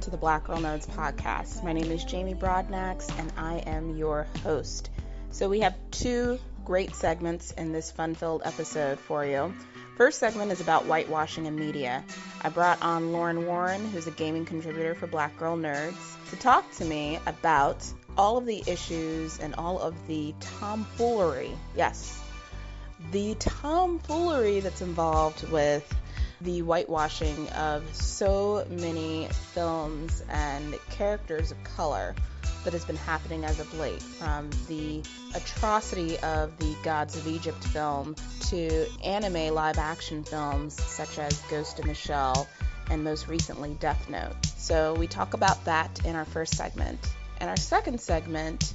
to the Black Girl Nerds podcast. My name is Jamie Broadnax, and I am your host. So, we have two great segments in this fun filled episode for you. First segment is about whitewashing in media. I brought on Lauren Warren, who's a gaming contributor for Black Girl Nerds, to talk to me about all of the issues and all of the tomfoolery. Yes, the tomfoolery that's involved with the whitewashing of so many films and characters of color that has been happening as of late, from the atrocity of the Gods of Egypt film to anime live action films such as Ghost in the Shell and most recently Death Note. So we talk about that in our first segment. And our second segment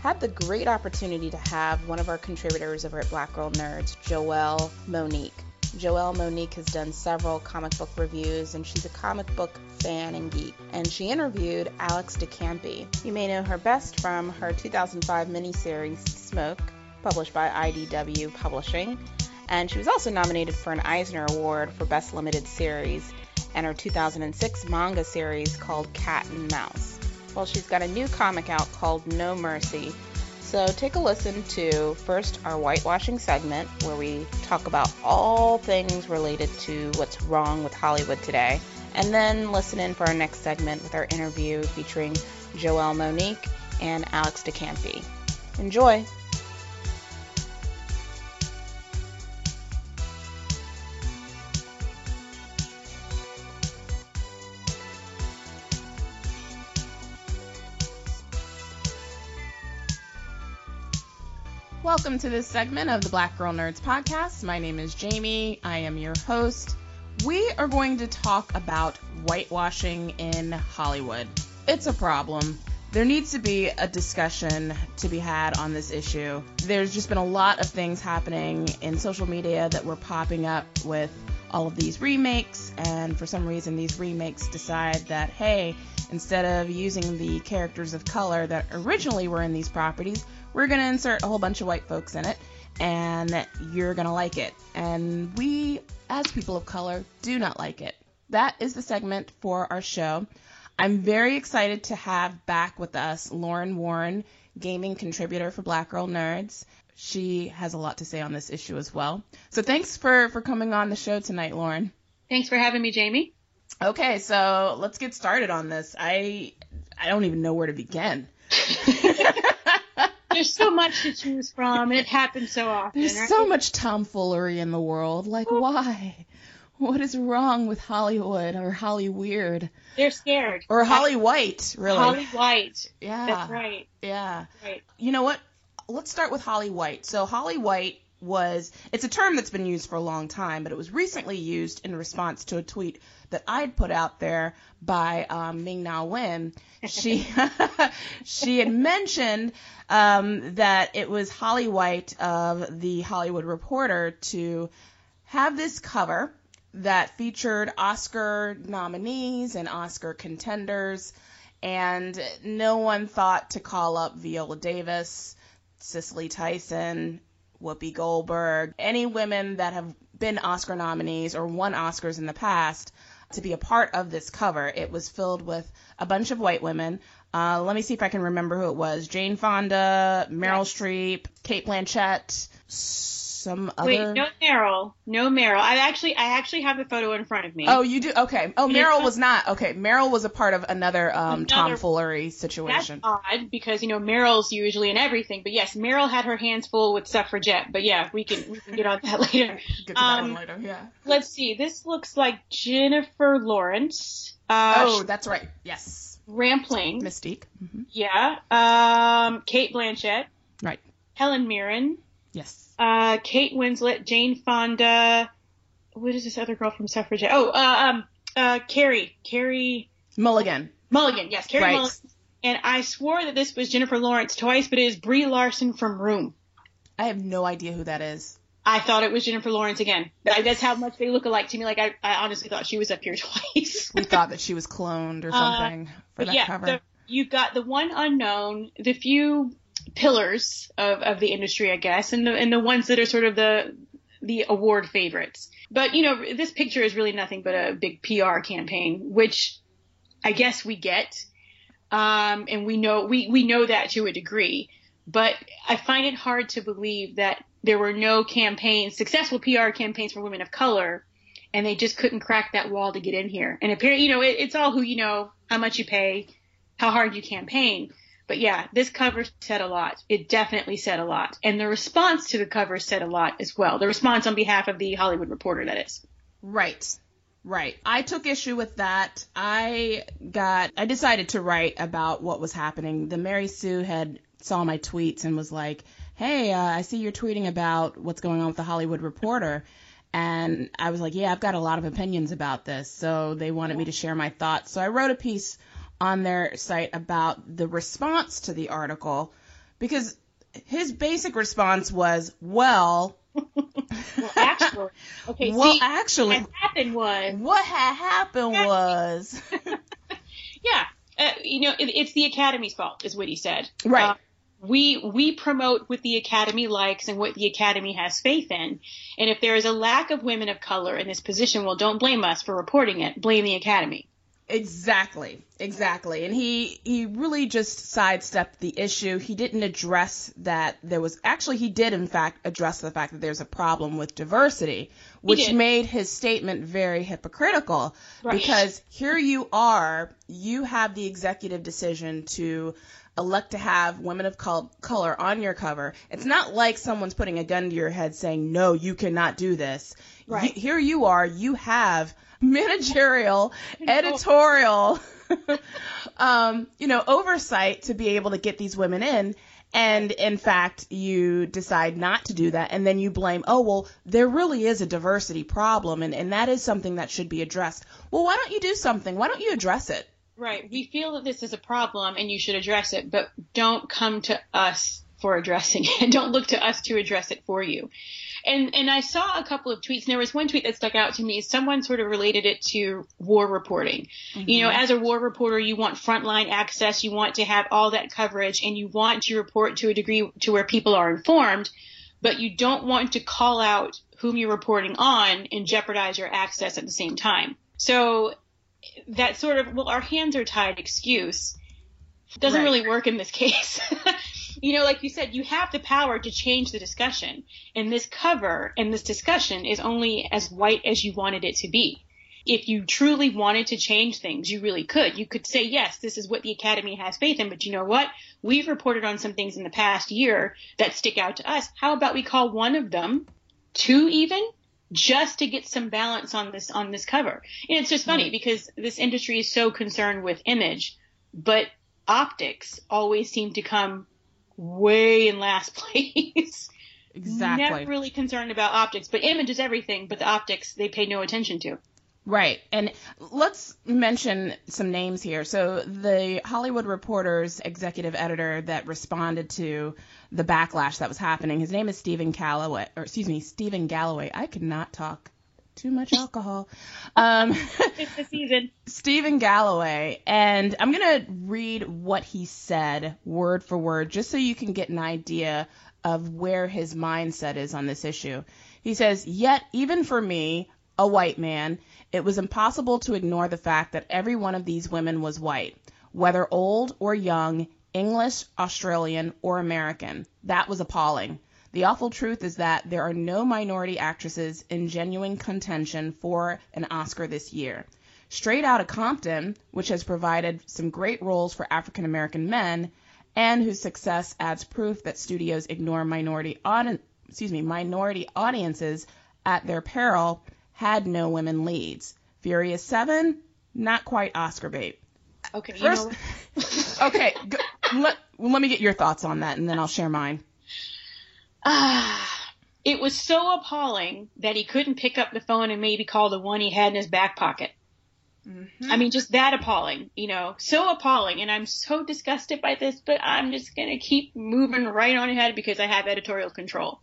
had the great opportunity to have one of our contributors over at Black Girl Nerds, Joelle Monique. Joelle Monique has done several comic book reviews, and she's a comic book fan and geek. And she interviewed Alex de Campi. You may know her best from her 2005 miniseries Smoke, published by IDW Publishing. And she was also nominated for an Eisner Award for Best Limited Series and her 2006 manga series called Cat and Mouse. Well, she's got a new comic out called No Mercy so take a listen to first our whitewashing segment where we talk about all things related to what's wrong with Hollywood today. And then listen in for our next segment with our interview featuring Joelle Monique and Alex de Campi. Enjoy! Welcome to this segment of the Black Girl Nerds podcast. My name is Jamie. I am your host. We are going to talk about whitewashing in Hollywood. It's a problem. There needs to be a discussion to be had on this issue. There's just been a lot of things happening in social media that were popping up with all of these remakes, and for some reason, these remakes decide that, hey, instead of using the characters of color that originally were in these properties, we're going to insert a whole bunch of white folks in it and you're going to like it. And we, as people of color, do not like it. That is the segment for our show. I'm very excited to have back with us Lauren Warren, gaming contributor for Black Girl Nerds. She has a lot to say on this issue as well. So thanks for, for coming on the show tonight, Lauren. Thanks for having me, Jamie. Okay, so let's get started on this. I I don't even know where to begin. there's so much to choose from, and it happens so often. There's right? so much tomfoolery in the world. Like, oh. why? What is wrong with Hollywood or Holly Weird? They're scared. Or Holly White, really. Holly White. Yeah. That's right. Yeah. Right. You know what? Let's start with Holly White. So Holly White was it's a term that's been used for a long time, but it was recently used in response to a tweet that I'd put out there by um, Ming Na Wen. She she had mentioned um, that it was Holly White of the Hollywood Reporter to have this cover that featured Oscar nominees and Oscar contenders, and no one thought to call up Viola Davis, Cicely Tyson, Whoopi Goldberg, any women that have been Oscar nominees or won Oscars in the past to be a part of this cover. It was filled with a bunch of white women. Uh, let me see if I can remember who it was. Jane Fonda, Meryl. Streep, Cate Blanchett, some other. Wait, no Meryl, no Meryl. I actually, I actually have the photo in front of me. Oh, you do? Okay. Oh, Meryl was not. Okay, Meryl was a part of another, um, another tomfoolery situation. That's odd because you know Meryl's usually in everything, but yes, Meryl had her hands full with suffragette. But yeah, we can we can get on that later. get to um, that later. Yeah. Let's see. This looks like Jennifer Lawrence. Uh, oh, that's right. Yes. Rampling. Mystique. Mm-hmm. Yeah. Um, Cate Blanchett. Right. Helen Mirren. Yes uh, Kate Winslet, Jane Fonda. What is this other girl from Suffragette? Oh, uh, um, uh, Carey, Carey Mulligan. Mulligan, yes, Carey right. Mulligan. And I swore that this was Jennifer Lawrence twice, but it is Brie Larson from Room. I have no idea who that is. I thought it was Jennifer Lawrence again. That's how much they look alike to me. Like I, I honestly thought she was up here twice. we thought that she was cloned or something uh, for that yeah, cover. The, you've got the one unknown, the few pillars of, of the industry, I guess, and the and the ones that are sort of the the award favorites. But you know, this picture is really nothing but a big PR campaign, which I guess we get, um, and we know we we know that to a degree. But I find it hard to believe that there were no campaigns, successful PR campaigns for women of color, and they just couldn't crack that wall to get in here. And apparently, you know, it, it's all who you know, how much you pay, how hard you campaign. But yeah, this cover said a lot. It definitely said a lot. And the response to the cover said a lot as well. The response on behalf of the Hollywood Reporter, that is. Right. Right. I took issue with that. I got, I decided to write about what was happening. The Mary Sue had saw my tweets and was like, hey, uh, I see you're tweeting about what's going on with the Hollywood Reporter. And I was like, yeah, I've got a lot of opinions about this. So they wanted me to share my thoughts. So I wrote a piece on their site about the response to the article because his basic response was, well, well, actually, okay. well, see, actually, what happened was what had happened was, yeah, uh, you know, it, it's the Academy's fault, is what he said. right, Uh, we we promote what the Academy likes and what the Academy has faith in, and if there is a lack of women of color in this position, well, don't blame us for reporting it. Blame the Academy. Exactly, exactly. And he he really just sidestepped the issue. He didn't address that there was actually he did in fact address the fact that there's a problem with diversity, which made his statement very hypocritical Right. because here you are, you have the executive decision to elect to have women of color on your cover. It's not like someone's putting a gun to your head saying, "No, you cannot do this." Right. Y- here you are, you have managerial, editorial, um, you know, oversight to be able to get these women in. And in fact, you decide not to do that. And then you blame, oh, well, there really is a diversity problem. And, and that is something that should be addressed. Well, why don't you do something? Why don't you address it? Right. We feel that this is a problem and you should address it, but don't come to us for addressing it. don't look to us to address it for you. And and I saw a couple of tweets and there was one tweet that stuck out to me. Someone sort of related it to war reporting. You know, mm-hmm. as a war reporter, you want frontline access, you want to have all that coverage and you want to report to a degree to where people are informed, but you don't want to call out whom you're reporting on and jeopardize your access at the same time. So that sort of well our hands are tied excuse doesn't Right. really work in this case you know like you said you have the power to change the discussion. And this cover and this discussion is only as white as you wanted it to be. If you truly wanted to change things you really could. You could say yes this is what the academy has faith in but you know what? We've reported on some things in the past year that stick out to us. How about we call one of them two even just to get some balance on this on this cover. And it's just funny because this industry is so concerned with image, but optics always seem to come way in last place. Exactly. Never really concerned about optics, but image is everything, but the optics they pay no attention to. Right. And let's mention some names here. So the Hollywood Reporter's executive editor that responded to the backlash that was happening, his name is Stephen Calloway, or excuse me, Stephen Galloway. I could not talk. Too much alcohol. Um, It's the season. Stephen Galloway, and I'm going to read what he said word for word just so you can get an idea of where his mindset is on this issue. He says, Yet, even for me, a white man, it was impossible to ignore the fact that every one of these women was white, whether old or young, English, Australian, or American. That was appalling. The awful truth is that there are no minority actresses in genuine contention for an Oscar this year. Straight Outta Compton, which has provided some great roles for African American men, and whose success adds proof that studios ignore minority excuse me, minority audiences at their peril, had no women leads. Furious 7, not quite Oscar bait. Okay, you know, okay, go, let, let me get your thoughts on that and then I'll share mine. Ah, it was so appalling that he couldn't pick up the phone and maybe call the one he had in his back pocket. I mean, just that appalling, you know, so appalling. And I'm so disgusted by this, but I'm just going to keep moving right on ahead because I have editorial control.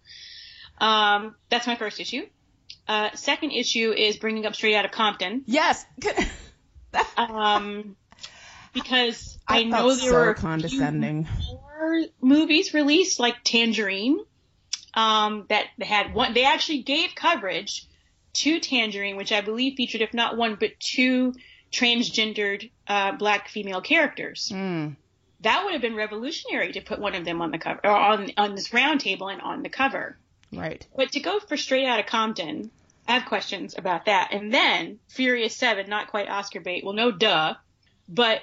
Um, that's my first issue. Uh, second issue is bringing up straight out of Compton. Yes. Um, because I, I know there so were condescending. more movies released like Tangerine, um, that had one, they actually gave coverage to Tangerine, which I believe featured, if not one, but two transgendered uh, black female characters. Mm. That would have been revolutionary to put one of them on the cover or on on this round table and on the cover. Right. But to go for straight out of Compton, I have questions about that. And then Furious Seven, not quite Oscar bait. Well, no, duh. But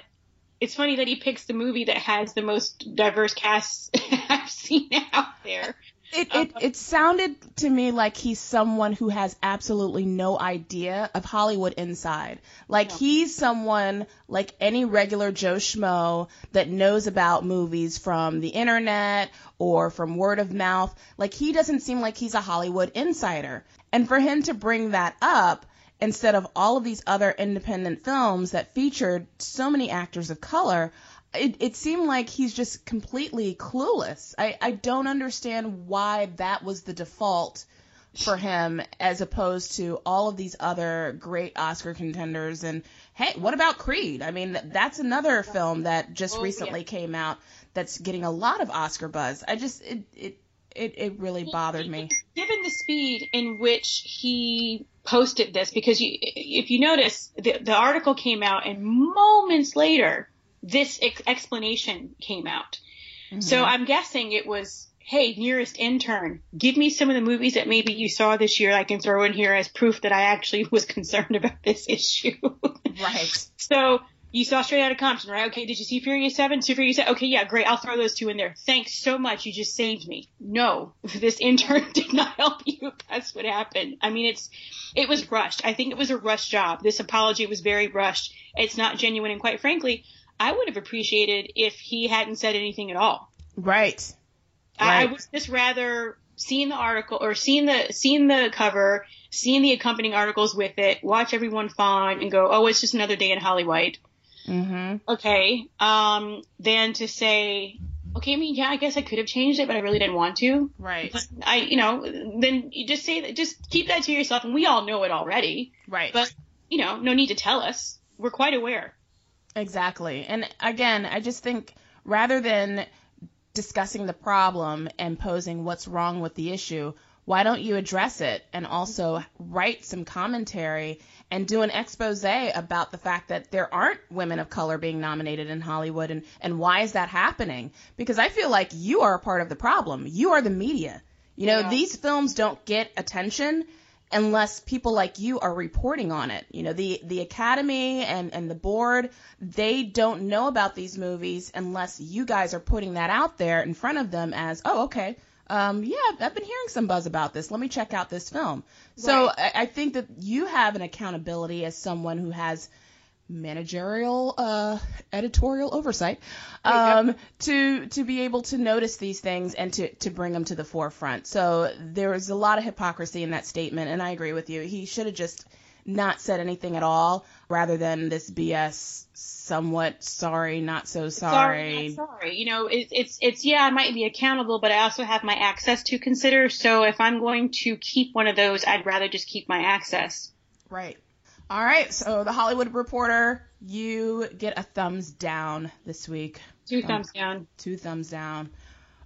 it's funny that he picks the movie that has the most diverse casts I've seen out there. It, it it sounded to me like he's someone who has absolutely no idea of Hollywood inside. Like No. he's someone like any regular Joe Schmo that knows about movies from the internet or from word of mouth. Like he doesn't seem like he's a Hollywood insider. And for him to bring that up instead of all of these other independent films that featured so many actors of color, it, it seemed like he's just completely clueless. I, I don't understand why that was the default for him as opposed to all of these other great Oscar contenders. And hey, what about Creed? I mean, that's another film that just Oh, recently yeah. came out that's getting a lot of Oscar buzz. I just, it, it, it, it really bothered me. Given the speed in which he posted this, because you, if you notice, the, the article came out and moments later, this ex- explanation came out. Mm-hmm. So I'm guessing it was, hey, nearest intern, give me some of the movies that maybe you saw this year I can throw in here as proof that I actually was concerned about this issue. Right. So you saw Straight Outta Compton, right? Okay, did you see Furious Seven? See Furious Seven? Okay, yeah, great. I'll throw those two in there. Thanks so much. You just saved me. No, this intern did not help you. That's what happened. I mean, it's it was rushed. I think it was a rushed job. This apology was very rushed. It's not genuine, and quite frankly, I would have appreciated if he hadn't said anything at all. Right. I, I Right. would just rather seeing the article or seeing the seeing the cover, seeing the accompanying articles with it, watch everyone fawn and go, oh, it's just another day in Hollywood. hmm Okay. Um, than to say, okay, I mean, yeah, I guess I could have changed it, but I really didn't want to. Right. But I, you know, then you just say that, just keep that to yourself, and we all know it already. Right. But you know, no need to tell us. We're quite aware. Exactly. And again, I just think rather than discussing the problem and posing what's wrong with the issue, why don't you address it and also write some commentary and do an expose about the fact that there aren't women of color being nominated in Hollywood and, and why is that happening? Because I feel like you are a part of the problem. You are the media. You know, Yeah. these films don't get attention unless people like you are reporting on it. You know, the the academy and and the board, they don't know about these movies unless you guys are putting that out there in front of them as, "Oh, okay. Um, yeah, I've been hearing some buzz about this. Let me check out this film." So, I, I think that you have an accountability as someone who has managerial uh, editorial oversight um, to to be able to notice these things and to to bring them to the forefront. So there was a lot of hypocrisy in that statement, and I agree with you. He should have just not said anything at all, rather than this BS. Somewhat sorry, not so sorry. not sorry. You know, it, it's it's yeah, I might be accountable, but I also have my access to consider. So if I'm going to keep one of those, I'd rather just keep my access. Right. All right. So the Hollywood Reporter, you get a thumbs down this week. Two Um, thumbs down. two thumbs down.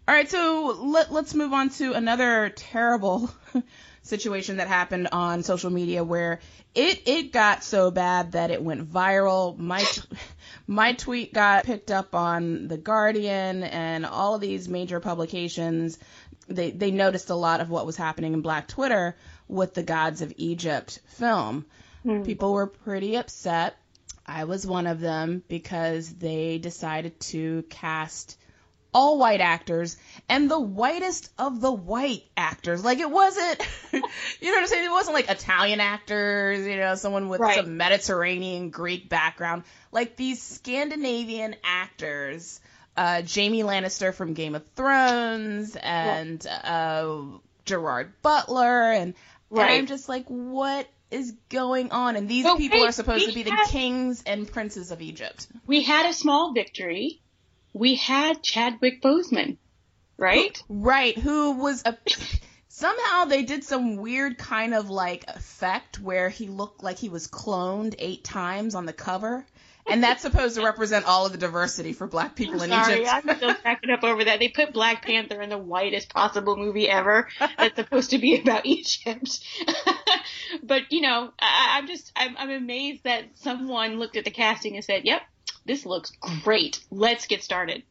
All right, so let, let's move on to another terrible situation that happened on social media where it it got so bad that it went viral. My t- my tweet got picked up on the Guardian and all of these major publications. They they noticed a lot of what was happening in Black Twitter with the Gods of Egypt film. Hmm. People were pretty upset. I was one of them because they decided to cast all white actors and the whitest of the white actors. Like it wasn't, you know what I'm saying? It wasn't like Italian actors, you know, someone with Right. some Mediterranean Greek background. Like these Scandinavian actors, uh, Jaime Lannister from Game of Thrones and uh, Gerard Butler, and, and I'm just like, what is going on? And these Well, people wait, are supposed to be the kings and princes of Egypt. We had a small victory. We had Chadwick Boseman, right? Right, who was a somehow they did some weird kind of like effect where he looked like he was cloned eight times on the cover. And that's supposed to represent all of the diversity for black people in Sorry, Egypt. I'm still cracking up over that. They put Black Panther in the whitest possible movie ever. That's supposed to be about Egypt. but you know, I, I'm just I'm, I'm amazed that someone looked at the casting and said, "Yep, this looks great. Let's get started."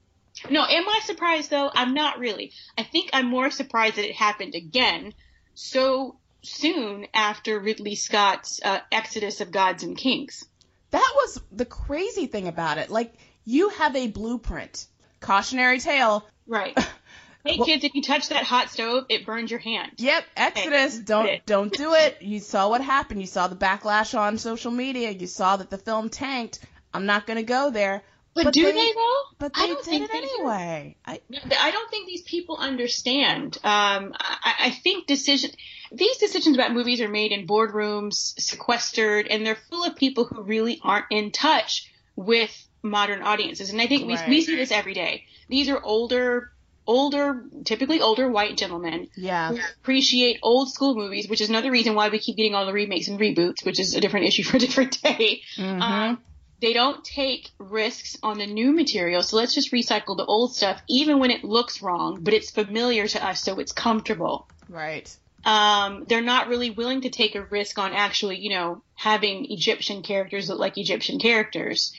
No, am I surprised though? I'm not really. I think I'm more surprised that it happened again so soon after Ridley Scott's uh, Exodus of Gods and Kings. That was the crazy thing about it. Like, you have a blueprint. Cautionary tale. Right. Hey well, kids, if you touch that hot stove, it burns your hand. Yep, Exodus. Okay. Don't don't do it. You saw what happened. You saw the backlash on social media. You saw that the film tanked. I'm not gonna go there. But, but do they, they, though? But they I don't did think it anyway. I, I don't think these people understand. Um, I, I think decision these decisions about movies are made in boardrooms, sequestered, and they're full of people who really aren't in touch with modern audiences. And I think right. we, we see this every day. These are older, older, typically older white gentlemen yeah. appreciate old school movies, which is another reason why we keep getting all the remakes and reboots, which is a different issue for a different day. Mm-hmm. Um, they don't take risks on the new material, so let's just recycle the old stuff, even when it looks wrong, but it's familiar to us, so it's comfortable. Right um, they're not really willing to take a risk on actually, you know, having Egyptian characters look like Egyptian characters.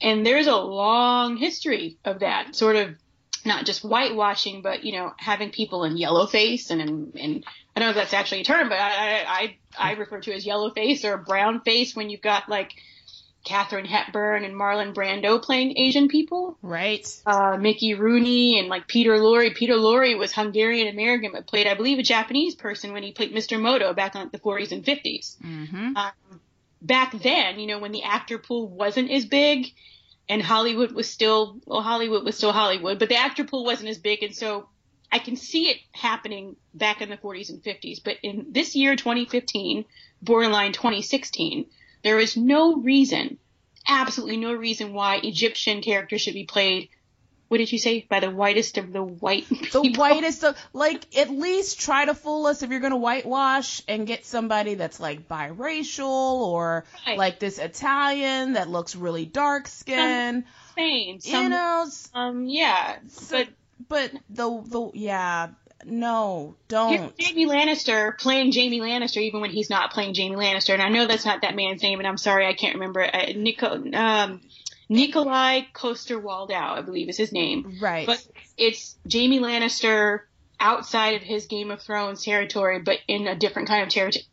And there's a long history of that sort of not just whitewashing, but you know, having people in yellow face and I don't know if that's actually a term, but I I I refer to as yellow face or brown face when you've got like Katharine Hepburn and Marlon Brando playing Asian people. Right. Uh, Mickey Rooney and like Peter Lorre. Peter Lorre was Hungarian American, but played, I believe, a Japanese person when he played Mr. Moto back in like, the 40s and 50s. Mm-hmm. Um, back then, you know, when the actor pool wasn't as big and Hollywood was still, well, Hollywood was still Hollywood, but the actor pool wasn't as big. And so I can see it happening back in the 40s and 50s. But in this year, 2015, borderline 2016, there is no reason, absolutely no reason why Egyptian characters should be played what did you say? By the whitest of the white people? The whitest of, like, at least try to fool us if you're going to whitewash and get somebody that's like biracial or right. like this Italian that looks really dark skinned. Spain. Some, you know? Um, yeah. So, but, but the, the, yeah, no, don't. Here's Jaime Lannister playing Jaime Lannister even when he's not playing Jaime Lannister. And I know that's not that man's name, and I'm sorry I can't remember it. Uh, Nico, um, Nikolai Coster-Waldau, I believe is his name. Right. But it's Jaime Lannister outside of his Game of Thrones territory, but in a different kind of territory.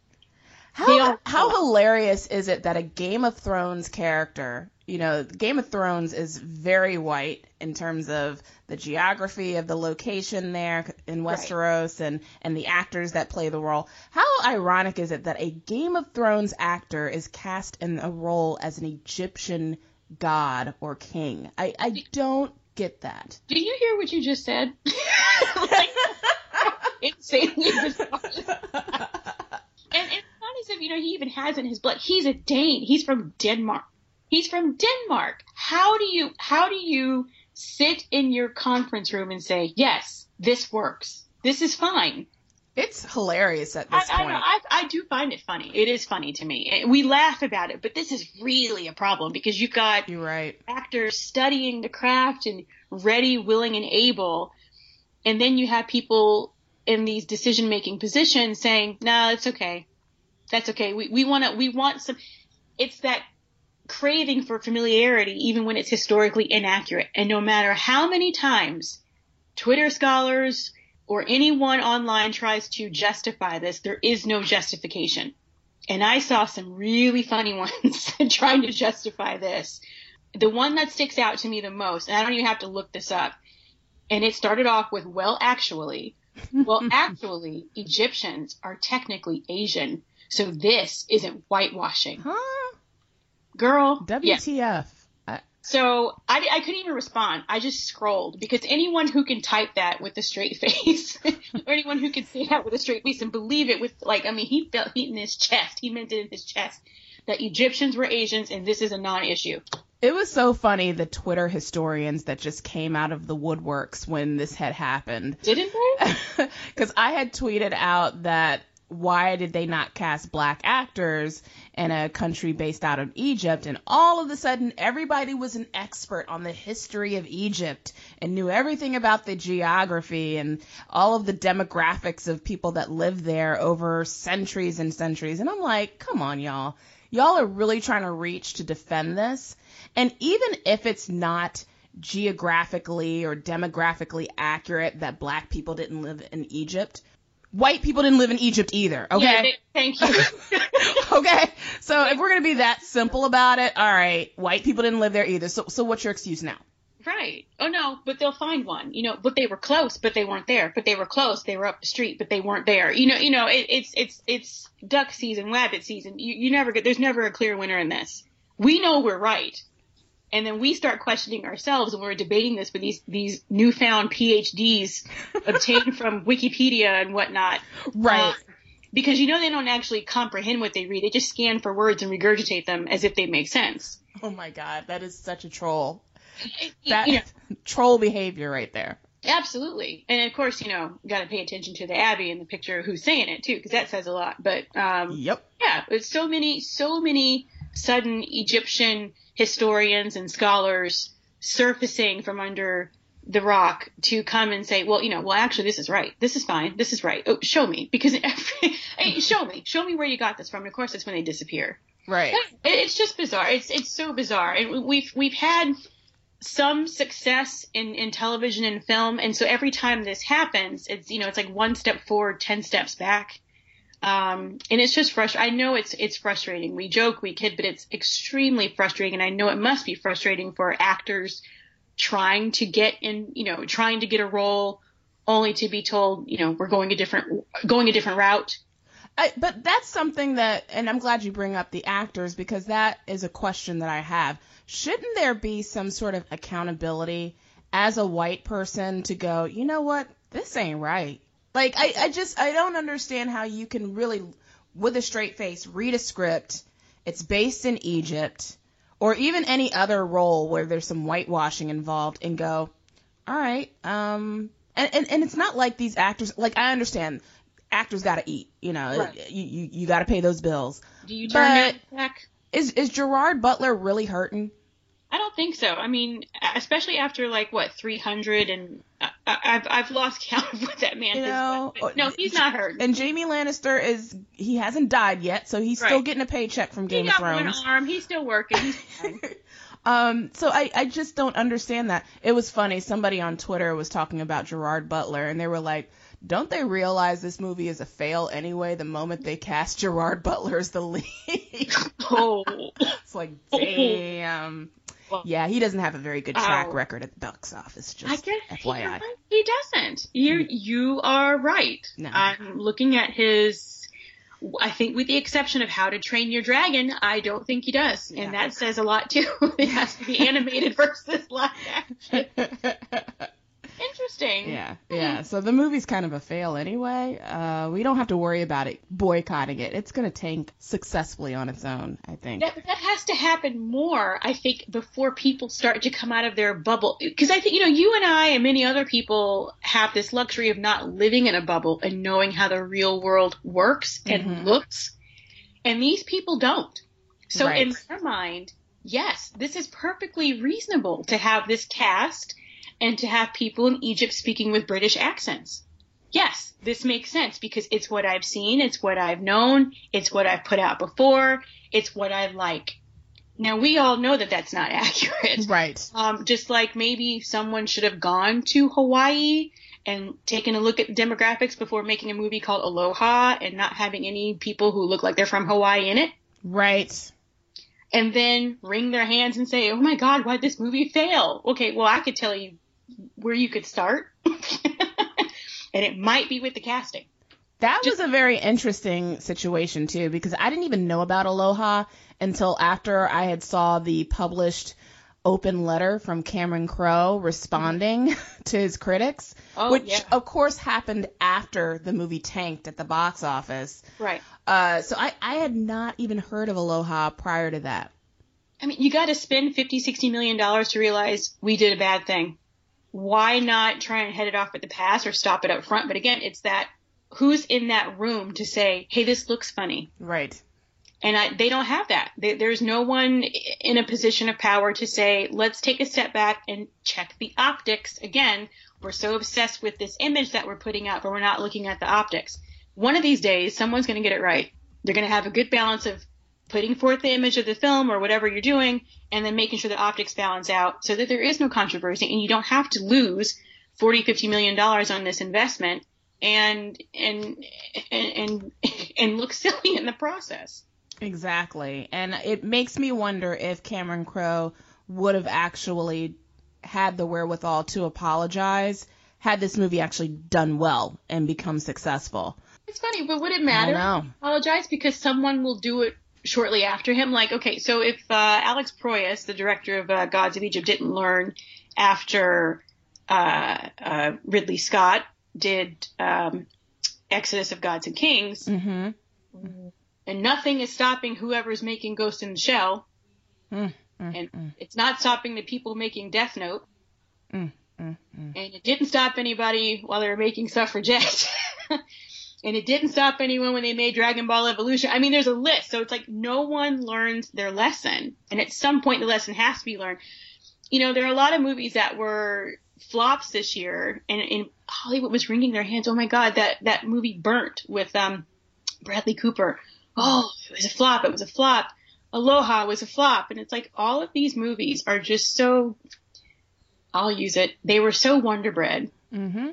How, how hilarious is it that a Game of Thrones character, you know, Game of Thrones is very white in terms of the geography of the location there in Westeros right. and, and the actors that play the role. How ironic is it that a Game of Thrones actor is cast in a role as an Egyptian god or king? I, I don't get that. Did you hear what you just said? like, insanely bizarre as if, you know, he even has in his blood. He's a Dane. He's from Denmark. He's from Denmark. How do you, how do you sit in your conference room and say, yes, this works. This is fine. It's hilarious at this I, point. I, I, I, do find it funny. It is funny to me. We laugh about it, but this is really a problem because you've got You're right. actors studying the craft and ready, willing, and able, and then you have people in these decision making positions saying, "No, nah, it's okay. That's okay. We we want to we want some. It's that craving for familiarity, even when it's historically inaccurate. And no matter how many times Twitter scholars or anyone online tries to justify this, there is no justification. And I saw some really funny ones trying to justify this. The one that sticks out to me the most, and I don't even have to look this up, and it started off with, well, actually, well, actually, Egyptians are technically Asian. So this isn't whitewashing. Huh? Girl. WTF. Yeah. So I, I couldn't even respond. I just scrolled because anyone who can type that with a straight face, or anyone who can say that with a straight face and believe it with like, I mean, he felt it in his chest. He meant it in his chest that Egyptians were Asians and this is a non-issue. It was so funny the Twitter historians that just came out of the woodworks when this had happened. Didn't they? Because I had tweeted out that why did they not cast black actors in a country based out of Egypt? And all of a sudden, everybody was an expert on the history of Egypt and knew everything about the geography and all of the demographics of people that lived there over centuries and centuries. And I'm like, come on, y'all. Y'all are really trying to reach to defend this. And even if it's not geographically or demographically accurate that black people didn't live in Egypt, white people didn't live in Egypt either. Okay. Yeah, they, thank you. okay. So if we're gonna be that simple about it, all right, white people didn't live there either. So so what's your excuse now? Right. Oh no, but they'll find one. You know, but they were close, but they weren't there. But they were close, they were up the street, but they weren't there. You know, you know, it, it's it's it's duck season, rabbit season. You you never get. There's never a clear winner in this. We know we're right and then we start questioning ourselves when we're debating this with these these newfound PhDs obtained from Wikipedia and whatnot. Right. Uh, because you know they don't actually comprehend what they read. They just scan for words and regurgitate them as if they make sense. Oh my god, that is such a troll. That you know, troll behavior right there. Absolutely. And of course, you know, got to pay attention to the Abbey in the picture who's saying it too, because that says a lot. But um, yep. Yeah, it's so many, so many sudden Egyptian historians and scholars surfacing from under the rock to come and say, well, you know, well, actually, this is right. This is fine. This is right. Oh, show me because hey, show me, show me where you got this from. And of course, that's when they disappear. Right. It's just bizarre. It's it's so bizarre, and we've we've had some success in in television and film, and so every time this happens, it's you know it's like one step forward, ten steps back. Um, and it's just frustrating. I know it's it's frustrating. We joke, we kid, but it's extremely frustrating, and I know it must be frustrating for actors trying to get in, you know, trying to get a role, only to be told, you know, we're going a different going a different route. I, but that's something that, and I'm glad you bring up the actors because that is a question that I have. Shouldn't there be some sort of accountability as a white person to go, you know what, this ain't right? Like I, I just I don't understand how you can really with a straight face read a script. It's based in Egypt or even any other role where there's some whitewashing involved and go, all right, um, and, and, and it's not like these actors, like I understand actors gotta eat, you know, right. you, you, you gotta pay those bills. Do you turn back? Is, is Gerard Butler really hurting? I don't think so. I mean, especially after like what 300 and I, have I've lost count of what that man you know, No, he's not hurt. And Jaime Lannister is he hasn't died yet, so he's right. still getting a paycheck from Game he of Thrones. One arm. He's still working. He's um, so I I just don't understand that. It was funny. Somebody on Twitter was talking about Gerard Butler, and they were like. Don't they realize this movie is a fail anyway the moment they cast Gerard Butler as the lead? oh. it's like, damn. Well, yeah, he doesn't have a very good track oh. record at the box office. Just I guess FYI, he doesn't. You mm. you are right. No. I'm looking at his. I think, with the exception of How to Train Your Dragon, I don't think he does, and that says a lot too. it has to be animated versus live action. Interesting. Yeah, yeah. So the movie's kind of a fail anyway. Uh, we don't have to worry about it boycotting it. It's going to tank successfully on its own, I think. That, that has to happen more, I think, before people start to come out of their bubble. Because I think, you know, you and I and many other people have this luxury of not living in a bubble and knowing how the real world works and mm-hmm. looks. And these people don't. So right. in their mind, yes, this is perfectly reasonable to have this cast and to have people in Egypt speaking with British accents. Yes, this makes sense because it's what I've seen, it's what I've known, it's what I've put out before, it's what I like. Now we all know that that's not accurate. Right. Um, just like maybe someone should have gone to Hawaii and taken a look at demographics before making a movie called Aloha and not having any people who look like they're from Hawaii in it. Right and then wring their hands and say, "Oh my God, why did this movie fail?" Okay, well I could tell you where you could start. and it might be with the casting. That Just, was a very interesting situation too, because I didn't even know about Aloha until after I had saw the published open letter from Cameron Crowe responding to his critics, oh, which yeah. of course happened after the movie tanked at the box office. Right. Uh, so I, I had not even heard of Aloha prior to that. I mean, you got to spend 50, 60 million dollars to realize we did a bad thing why not try and head it off at the pass or stop it up front? But again, it's that who's in that room to say, "Hey, this looks funny." Right. And I, they don't have that. They, there's no one in a position of power to say, let's take a step back and check the optics. Again, we're so obsessed with this image that we're putting out, but we're not looking at the optics. One of these days, someone's going to get it right. They're going to have a good balance of putting forth the image of the film or whatever you're doing, and then making sure the optics balance out so that there is no controversy and you don't have to lose 40, 50 million dollars on this investment and, and, and, and, and look silly in the process. Exactly. And it makes me wonder if Cameron Crowe would have actually had the wherewithal to apologize had this movie actually done well and become successful. It's funny, but would it matter? I know. Apologize because someone will do it shortly after him. Like, okay, so if uh, Alex Proyas, the director of uh, Gods of Egypt, didn't learn after uh, uh Ridley Scott did um, Exodus of Gods and Kings, Mm-hmm. and nothing is stopping whoever's making Ghost in the Shell, Mm, and mm. it's not stopping the people making Death Note, Mm, mm, mm. and it didn't stop anybody while they were making Suffragette. and it didn't stop anyone when they made Dragon Ball Evolution. I mean, there's a list. So it's like no one learns their lesson. And at some point, the lesson has to be learned. You know, there are a lot of movies that were flops this year, and, and Hollywood was wringing their hands. Oh my God, that, that movie Burnt with um, Bradley Cooper. Oh, it was a flop. It was a flop. Aloha was a flop. And it's like all of these movies are just so, I'll use it. They were so Wonder Bread Mm-hmm.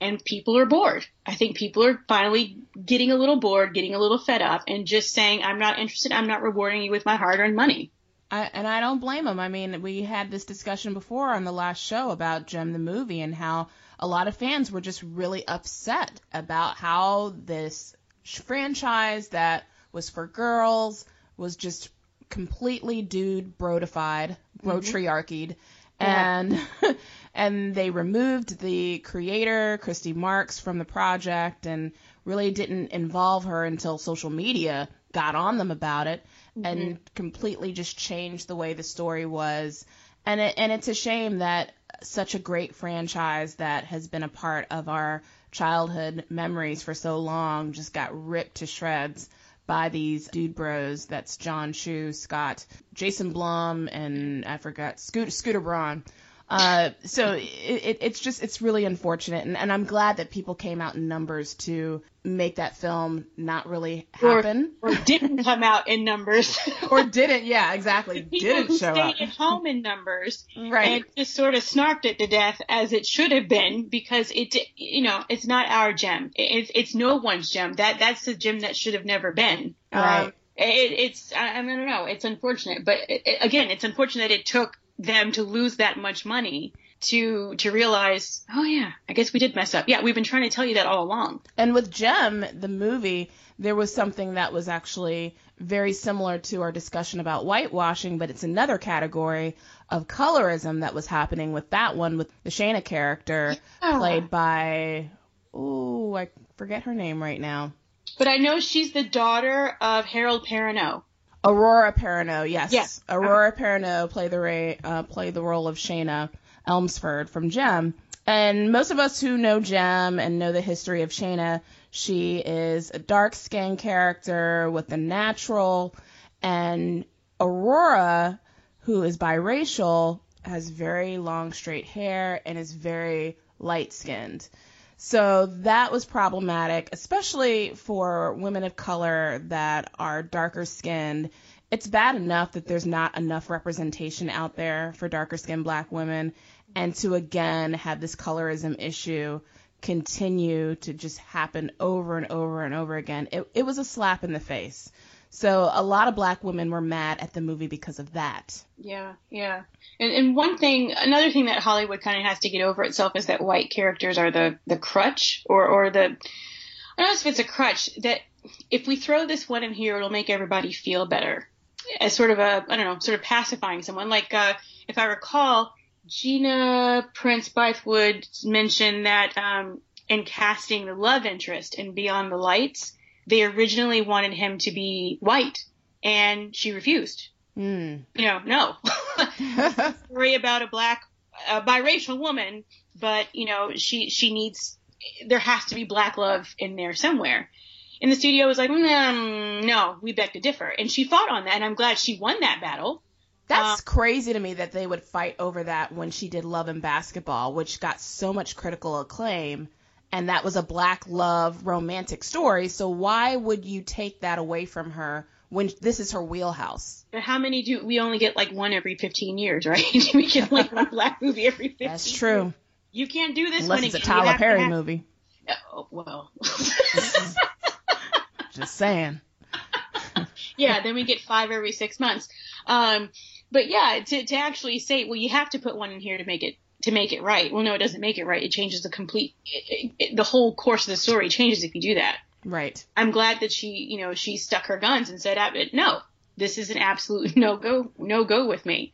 And people are bored. I think people are finally getting a little bored, getting a little fed up, and just saying, I'm not interested, I'm not rewarding you with my hard earned money. I, and I don't blame them. I mean, we had this discussion before on the last show about Jem the movie and how a lot of fans were just really upset about how this franchise that was for girls was just completely dude brodified, mm-hmm. brotriarchied, Yeah. and and they removed the creator Christy Marx from the project and really didn't involve her until social media got on them about it mm-hmm. and completely just changed the way the story was. And it, and it's a shame that such a great franchise that has been a part of our childhood memories for so long just got ripped to shreds by these dude bros. That's Jon Chu, Scott, Jason Blum, and I forgot Scooter, Scooter Braun. Uh, so it, it, it's just it's really unfortunate, and, and I'm glad that people came out in numbers to make that film not really happen Or didn't come out in numbers. or didn't. Yeah, exactly. People didn't who show stayed up. at home in numbers Right. and just sort of snarked it to death as it should have been because it, you know, it's not our gem. It's, it's no one's gem. That, that's the gem that should have never been. Right. Um, it, it's, I, I don't know, it's unfortunate, but it, it- again, it's unfortunate that it took them to lose that much money to, to realize, oh yeah, I guess we did mess up. Yeah, we've been trying to tell you that all along. And with Jem, the movie, there was something that was actually very similar to our discussion about whitewashing, but it's another category of colorism that was happening with that one with the Shana character Yeah. played by oh, I forget her name right now. But I know she's the daughter of Harold Perrineau. Aurora Perrineau, yes. Yes. Aurora Perrineau played the ra- uh, played the role of Shana Elmsford from Jem. And most of us who know Jem and know the history of Shayna, she is a dark skinned character with a natural, and Aurora, who is biracial, has very long straight hair and is very light skinned. So that was problematic, especially for women of color that are darker skinned. It's bad enough that there's not enough representation out there for darker skinned black women, and to again have this colorism issue continue to just happen over and over and over again. It, it was a slap in the face. So a lot of black women were mad at the movie because of that. Yeah, yeah. And, and one thing, another thing that Hollywood kind of has to get over itself is that white characters are the, the crutch or, or the, I don't know if it's a crutch, that if we throw this one in here, it'll make everybody feel better. As sort of a, I don't know, sort of pacifying someone. Like, uh, if I recall, Gina Prince Bythewood mentioned that, um, in casting the love interest in Beyond the Lights, they originally wanted him to be white and she refused Hmm. you know, no. Story about a black, a biracial woman, but you know, she she needs there has to be black love in there somewhere. And the studio was like, mm, no, we beg to differ. And she fought on that, and I'm glad she won that battle. That's uh, crazy to me that they would fight over that when she did Love and Basketball, which got so much critical acclaim, and that was a black love romantic story. So why would you take that away from her when this is her wheelhouse? But how many do we only get like one every 15 years, right? we get like one black movie every 15. That's true. Years. You can't do this unless it's a Tyler Perry have... movie. Oh well. Just saying. yeah, then we get five every six months. Um, but yeah, to, to actually say, well, you have to put one in here to make it to make it right. Well, no, it doesn't make it right. It changes the complete, it, it, the whole course of the story changes if you do that. Right. I'm glad that she, you know, she stuck her guns and said, no, this is an absolute no go, no go with me.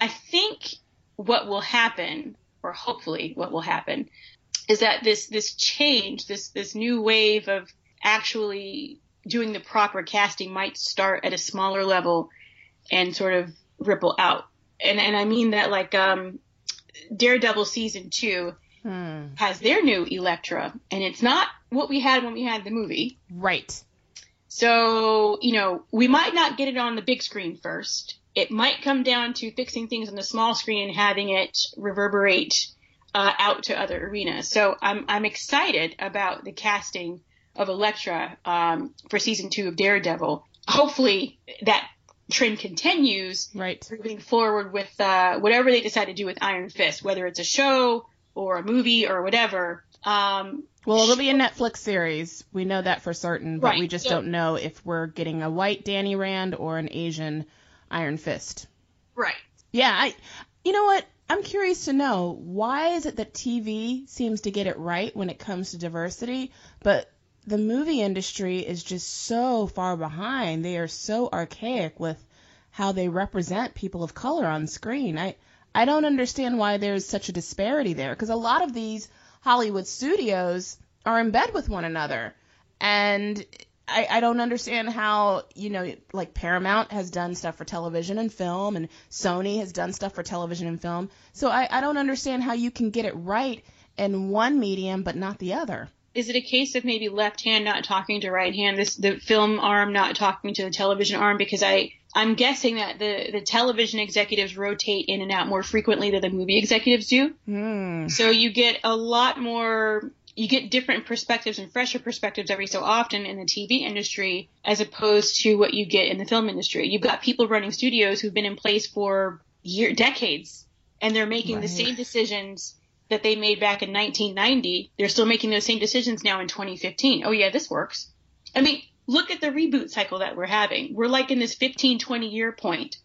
I think what will happen, or hopefully what will happen, is that this this change, this this new wave of actually doing the proper casting might start at a smaller level and sort of ripple out. And and I mean that like um Daredevil season 2 hmm. has their new Elektra and it's not what we had when we had the movie. Right. So, you know, we might not get it on the big screen first. It might come down to fixing things on the small screen and having it reverberate uh, out to other arenas. So I'm I'm excited about the casting of Elektra um, for season two of Daredevil. Hopefully that trend continues right. moving forward with uh, whatever they decide to do with Iron Fist, whether it's a show or a movie or whatever. Um, well, it'll be a Netflix series. We know that for certain, but right. we just so, don't know if we're getting a white Danny Rand or an Asian Iron Fist. Right. Yeah, I. You know what? I'm curious to know why is it that TV seems to get it right when it comes to diversity, but the movie industry is just so far behind. They are so archaic with how they represent people of color on screen. I I don't understand why there's such a disparity there because a lot of these Hollywood studios are in bed with one another. And I, I don't understand how, you know, like Paramount has done stuff for television and film and Sony has done stuff for television and film. So I, I don't understand how you can get it right in one medium but not the other is it a case of maybe left hand not talking to right hand, this the film arm not talking to the television arm? Because I I'm guessing that the the television executives rotate in and out more frequently than the movie executives do. Mm. So you get a lot more. You get different perspectives and fresher perspectives every so often in the TV industry as opposed to what you get in the film industry. You've got people running studios who've been in place for year decades and they're making right. the same decisions that they made back in 1990, they're still making those same decisions now in 2015. Oh yeah, this works. I mean, look at the reboot cycle that we're having. We're like in this 15, 20 year point.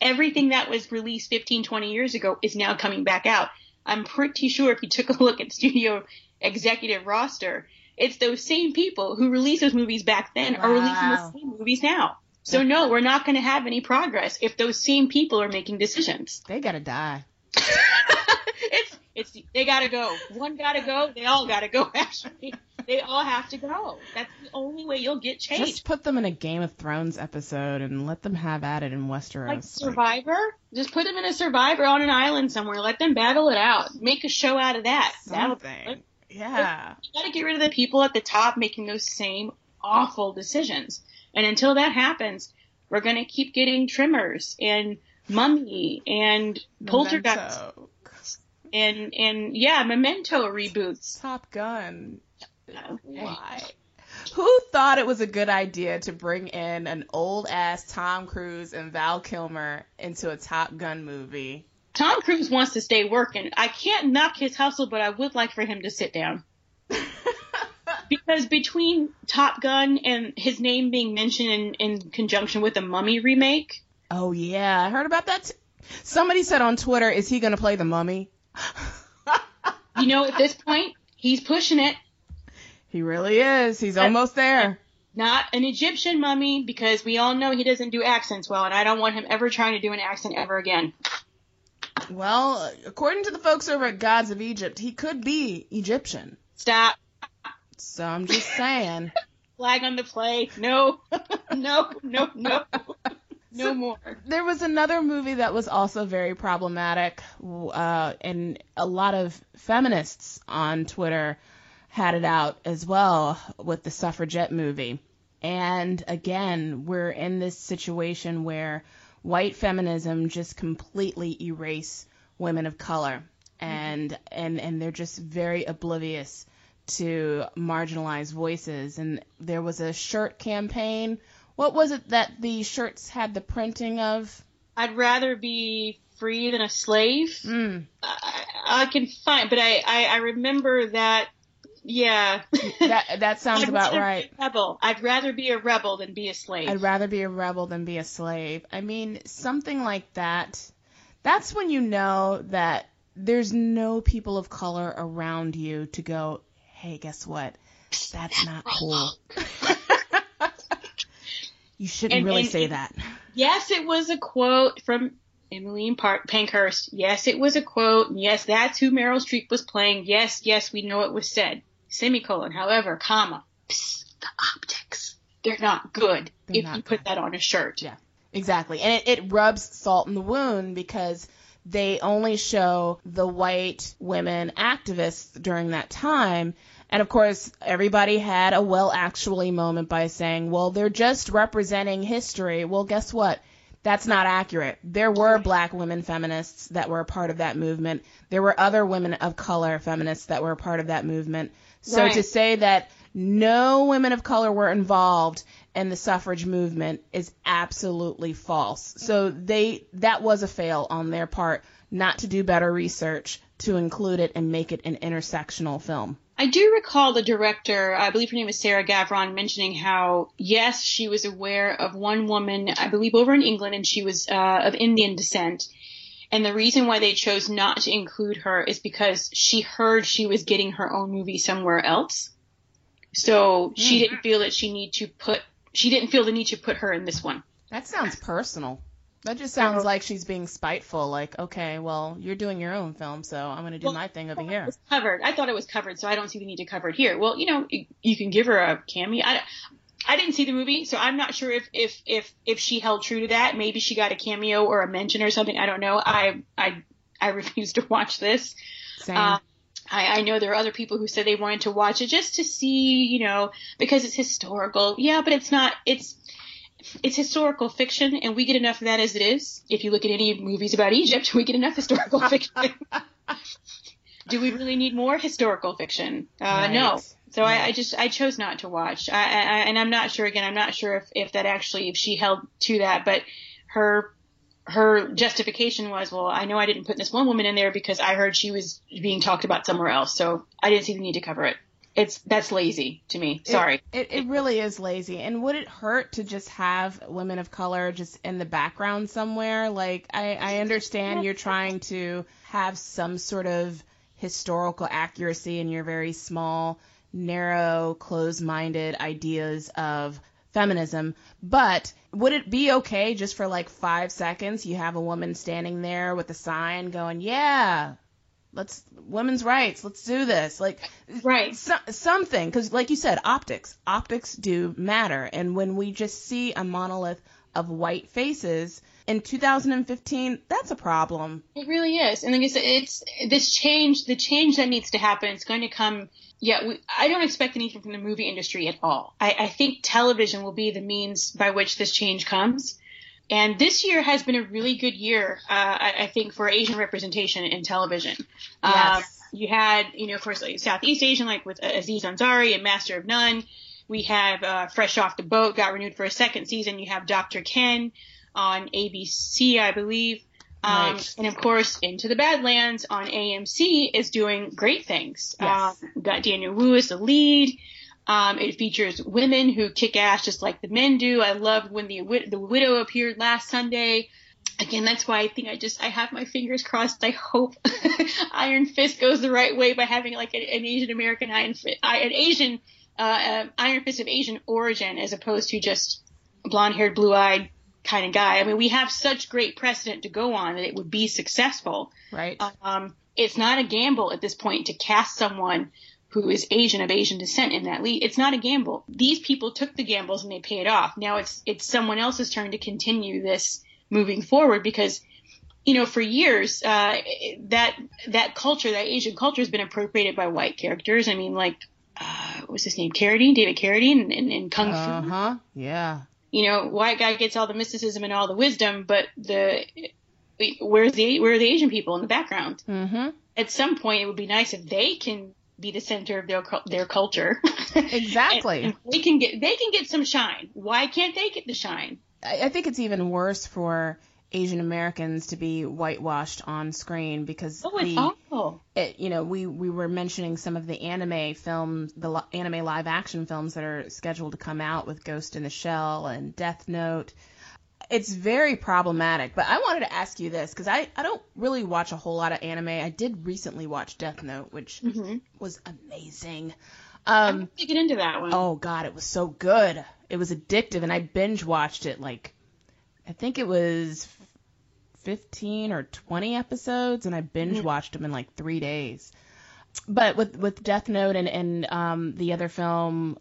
Everything that was released 15, 20 years ago is now coming back out. I'm pretty sure if you took a look at studio executive roster, it's those same people who released those movies back then wow. are releasing the same movies now. So no, we're not going to have any progress if those same people are making decisions. They gotta die. it's it's they gotta go. One gotta go. They all gotta go. Actually, they all have to go. That's the only way you'll get change. Just put them in a Game of Thrones episode and let them have at it in Westeros. Like Survivor. Just put them in a Survivor on an island somewhere. Let them battle it out. Make a show out of that. Something. yeah. You gotta get rid of the people at the top making those same awful decisions. And until that happens, we're gonna keep getting Tremors and Mummy and Poltergeist and and yeah, Memento reboots. Top Gun. Why? Who thought it was a good idea to bring in an old ass Tom Cruise and Val Kilmer into a Top Gun movie? Tom Cruise wants to stay working. I can't knock his hustle, but I would like for him to sit down. because between Top Gun and his name being mentioned in, in conjunction with the Mummy remake. Oh yeah, I heard about that. T- Somebody said on Twitter, "Is he going to play the Mummy?" you know, at this point, he's pushing it. He really is. He's but, almost there. Not an Egyptian mummy because we all know he doesn't do accents well, and I don't want him ever trying to do an accent ever again. Well, according to the folks over at Gods of Egypt, he could be Egyptian. Stop. So I'm just saying. Flag on the play. No, no, no, no. No so more. There was another movie that was also very problematic, uh, and a lot of feminists on Twitter had it out as well with the suffragette movie. And again, we're in this situation where white feminism just completely erase women of color and and and they're just very oblivious to marginalized voices and there was a shirt campaign what was it that the shirts had the printing of I'd rather be free than a slave. mm, I, I can find, but I, I, I remember that. Yeah, that that sounds about right rebel. I'd rather be a rebel than be a slave. I'd rather be a rebel than be a slave. I mean, something like that. That's when you know that there's no people of color around you to go, hey, guess what? That's not cool. you shouldn't And- really and- say that. yes, it was a quote from Emmeline Park Pankhurst. Yes, it was a quote. Yes, that's who Meryl Streep was playing. Yes, yes, we know it was said. Semicolon. However, comma. Psst, the optics. They're not good They're if not you put that on a shirt. Yeah. Exactly. And it, it rubs salt in the wound because they only show the white women activists during that time. And of course, everybody had a well actually moment by saying, well, they're just representing history. Well, guess what? That's not accurate. There were black women feminists that were a part of that movement. There were other women of color feminists that were a part of that movement. So Right. to say that no women of color were involved in the suffrage movement is absolutely false. So they that was a fail on their part not to do better research to include it and make it an intersectional film. I do recall the director, I believe her name is Sarah Gavron, mentioning how, yes, she was aware of one woman, I believe over in England, and she was uh, of Indian descent. And the reason why they chose not to include her is because she heard she was getting her own movie somewhere else. So she didn't feel that she need to put, she didn't feel the need to put her in this one. That sounds personal. That just sounds like she's being spiteful. Like, okay, well, you're doing your own film, so I'm going to do Well, my thing over It here. was covered. I thought it was covered, so I don't see the need to cover it here. Well, you know, you- you can give her a cameo. I, I didn't see the movie, so I'm not sure if, if, if, if she held true to that. Maybe she got a cameo or a mention or something. I don't know. I, I, I refuse to watch this. Same. Uh, I, I know there are other people who said they wanted to watch it just to see, you know, because it's historical. Yeah, but it's not. It's it's historical fiction, and we get enough of that as it is. If you look at any movies about Egypt, we get enough historical fiction. Do we really need more historical fiction? Uh, No. Right. So I, I just I chose not to watch. I, I, I- and I'm not sure. Again, I'm not sure if, if that actually if she held to that, but her her justification was, well, I know I didn't put this one woman in there because I heard she was being talked about somewhere else, so I didn't see the need to cover it. It's that's lazy to me. Sorry. It, it, it really is lazy. And would it hurt to just have women of color just in the background somewhere? Like, I, I understand you're trying to have some sort of historical accuracy in your very small, narrow, closed minded ideas of feminism, but would it be okay just for like five seconds? You have a woman standing there with a sign going, Yeah, let's women's rights, let's do this. Like, Right. so, something because like you said optics optics do matter and when we just see a monolith of white faces in 2015 that's a problem It really is. And like I said, it's this change, the change that needs to happen, it's going to come. Yeah, we, I don't expect anything from the movie industry at all. I, I think television will be the means by which this change comes. And this year has been a really good year, uh, I, I think, for Asian representation in television. Um, Yes. you had, you know, of course, like Southeast Asian, like with Aziz Ansari and Master of None. We have uh, Fresh Off the Boat, got renewed for a second season. You have Dr. Ken on ABC, I believe. Um, Right. And of course, Into the Badlands on AMC is doing great things. Yes. Um, got Daniel Wu as the lead. Um, it features women who kick ass just like the men do. I loved when the the widow appeared last Sunday. Again, that's why I think I just I have my fingers crossed. I hope Iron Fist goes the right way by having like an, an Asian American Iron Fist, an Asian uh, uh, Iron Fist of Asian origin, as opposed to just blonde haired, blue eyed kind of guy. I mean, we have such great precedent to go on that it would be successful. right Um, it's not a gamble at this point to cast someone who is Asian of Asian descent in that lead. It's not a gamble. These people took the gambles and they paid it off. Now it's it's someone else's turn to continue this moving forward because you know for years uh, that that culture that Asian culture has been appropriated by white characters. I mean like was his name? Carradine, David Carradine, in, in Kung Fu. Uh huh. Yeah. You know, white guy gets all the mysticism and all the wisdom, but the where's the where are the Asian people in the background? Mm-hmm. At some point, it would be nice if they can be the center of their their culture. Exactly. and, and they can get they can get some shine. Why can't they get the shine? I, I think it's even worse for Asian Americans to be whitewashed on screen because Oh, it's the, awful. it, you know, we, we were mentioning some of the anime films, the li- anime live action films that are scheduled to come out with Ghost in the Shell and Death Note. It's very problematic, but I wanted to ask you this because I, I don't really watch a whole lot of anime. I did recently watch Death Note, which Mm-hmm. was amazing. Um, to get into that one. oh god, it was so good. It was addictive, and I binge watched it like, I think it was 15 or 20 episodes, and I binge watched them in like three days. But with with Death Note and and um, the other film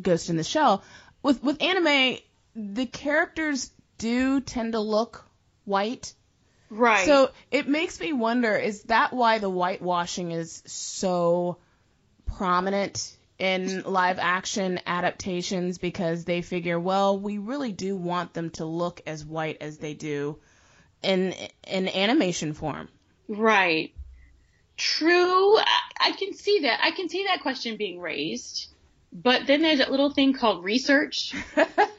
Ghost in the Shell, with with anime, the characters do tend to look white. right. So it makes me wonder: is that why the whitewashing is so prominent in live action adaptations? Because they figure, well, we really do want them to look as white as they do in in animation form. Right. True. I, I can see that. I can see that question being raised. But then there's that little thing called research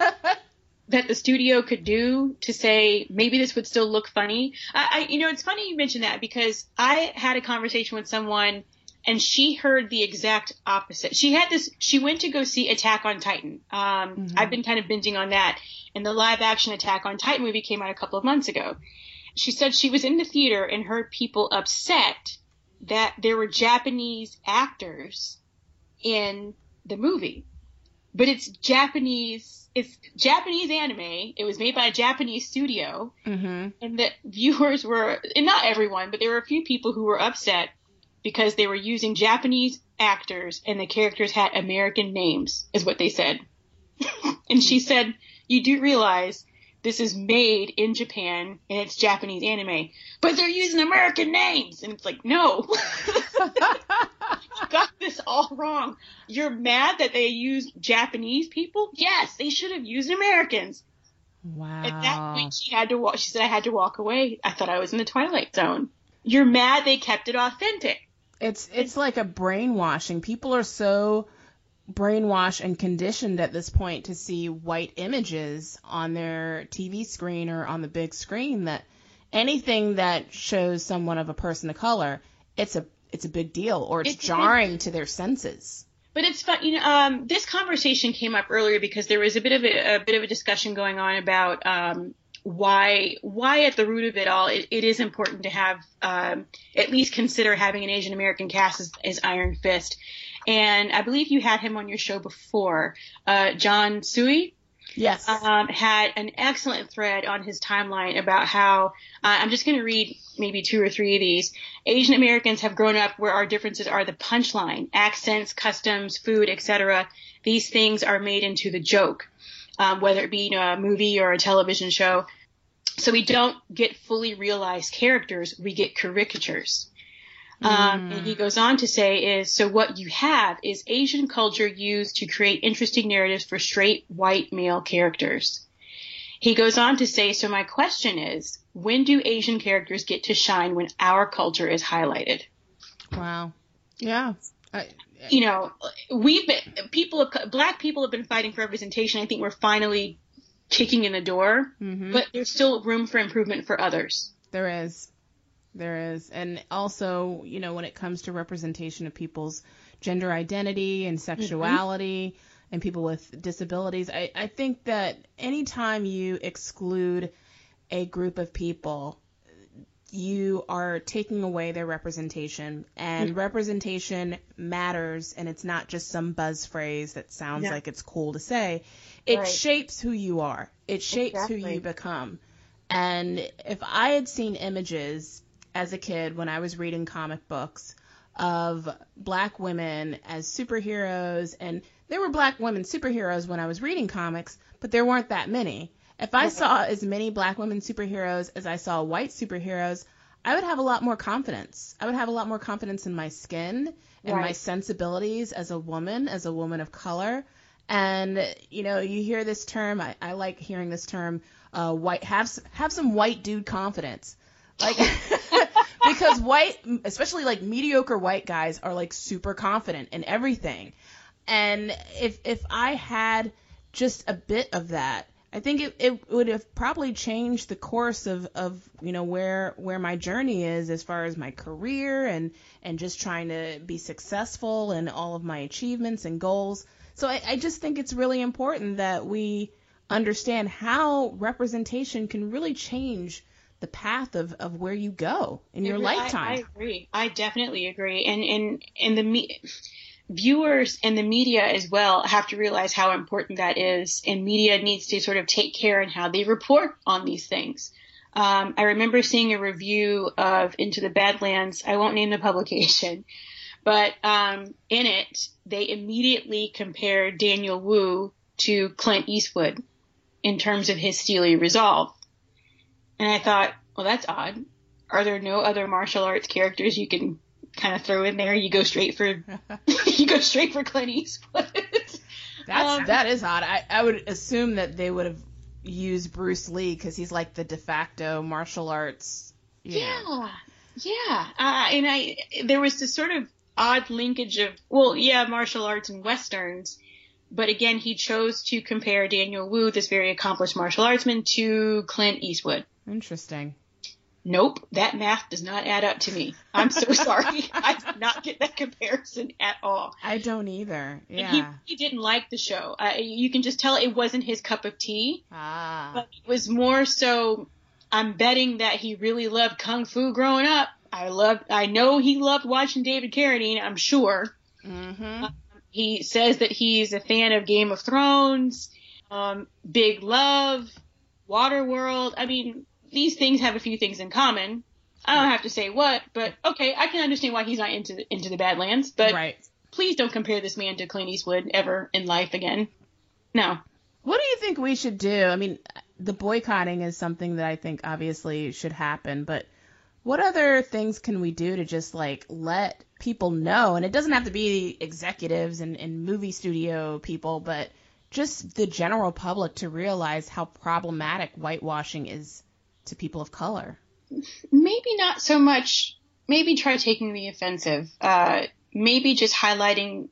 that the studio could do to say maybe this would still look funny. I, I you know, it's funny you mentioned that because I had a conversation with someone and she heard the exact opposite. She had this. She went to go see Attack on Titan. Um, I've been kind of binging on that, and the live action Attack on Titan movie came out a couple of months ago. She said she was in the theater and heard people upset that there were Japanese actors in the movie, but it's Japanese. It's Japanese anime. It was made by a Japanese studio, hmm and the viewers were, and not everyone, but there were a few people who were upset because they were using Japanese actors and the characters had American names, is what they said. and she said, You do realize this is made in Japan and it's Japanese anime, but they're using American names. And it's like, No. you got this all wrong. You're mad that they used Japanese people? Yes, they should have used Americans. Wow. At that point, she had to walk. She said, "I had to walk away. I thought I was in the twilight zone." You're mad they kept it authentic. It's it's like a brainwashing. People are so brainwashed and conditioned at this point to see white images on their TV screen or on the big screen that anything that shows someone of a person of color, it's a it's a big deal or it's, It's big- jarring to their senses. But it's fun, you know. Um, this conversation came up earlier because there was a bit of a, a bit of a discussion going on about um, why why at the root of it all it, it is important to have um, at least consider having an Asian American cast as, as Iron Fist. And I believe you had him on your show before, uh, Jon Tsuei. Yes. um, had an excellent thread on his timeline about how uh, I'm just going to read maybe two or three of these. Asian Americans have grown up where our differences are the punchline, accents, customs, food, etc. These things are made into the joke, um, whether it be in a movie or a television show. So we don't get fully realized characters; we get caricatures. Um, and he goes on to say is, so what you have is Asian culture used to create interesting narratives for straight white male characters. He goes on to say, so my question is, when do Asian characters get to shine when our culture is highlighted? wow. Yeah. I, You know, we've been, people, black people have been fighting for representation. I think we're finally kicking in the door, mhm. but there's still room for improvement for others. There is. There is. And also, you know, when it comes to representation of people's gender identity and sexuality mm-hmm. and people with disabilities, I, I think that anytime you exclude a group of people, you are taking away their representation. And mm-hmm. representation matters, and it's not just some buzz phrase that sounds Yeah. like it's cool to say. It Right. shapes who you are, it shapes who you become. And if I had seen images as a kid when I was reading comic books of black women as superheroes, and there were black women superheroes when I was reading comics, but there weren't that many. If I saw as many black women superheroes as I saw white superheroes, I would have a lot more confidence. I would have a lot more confidence in my skin and right. my sensibilities as a woman, as a woman of color. And you know, you hear this term. I, I like hearing this term. Uh, white have have some white dude confidence, like because white, especially like mediocre white guys, are like super confident in everything. And if if I had just a bit of that, I think it, it would have probably changed the course of, of you know where where my journey is as far as my career and and just trying to be successful and all of my achievements and goals. So I, I just think it's really important that we understand how representation can really change the path of, of where you go in your lifetime. I, I, agree. I definitely agree. And and and the me viewers and the media as well have to realize how important that is, and media needs to sort of take care in how they report on these things. Um, I remember seeing a review of Into the Badlands. I won't name the publication, but um, in it they immediately compared Daniel Wu to Clint Eastwood in terms of his steely resolve. And I thought, well, that's odd. Are there no other martial arts characters you can kind of throw in there. You go straight for you go straight for Clint Eastwood. That's um, that is odd. I I would assume that they would have used Bruce Lee because he's like the de facto martial arts. yeah, know. yeah. Uh, and I there was this sort of odd linkage of well, yeah, martial arts and westerns. But again, he chose to compare Daniel Wu, this very accomplished martial artsman, to Clint Eastwood. Interesting nope, that math does not add up to me. I'm so sorry. I did not get that comparison at all. I don't either. Yeah. He, he, didn't like the show. Uh, you can just tell it wasn't his cup of tea. Ah. But it was more so, I'm betting that he really loved Kung Fu growing up. I loved, I know he loved watching David Carradine, I'm sure. Mm-hmm. Uh, he says that he's a fan of Game of Thrones, um, Big Love, Waterworld. I mean, these things have a few things in common. I don't have to say what, but okay, I can understand why he's not into the, into the Badlands. But right. please don't compare this man to Clint Eastwood ever in life again. No. What do you think we should do? I mean, the boycotting is something that I think obviously should happen, but what other things can we do to just like let people know? And it doesn't have to be executives and, and movie studio people, but just the general public to realize how problematic whitewashing is to people of color? Maybe not so much. Maybe try taking the offensive. Uh, maybe just highlighting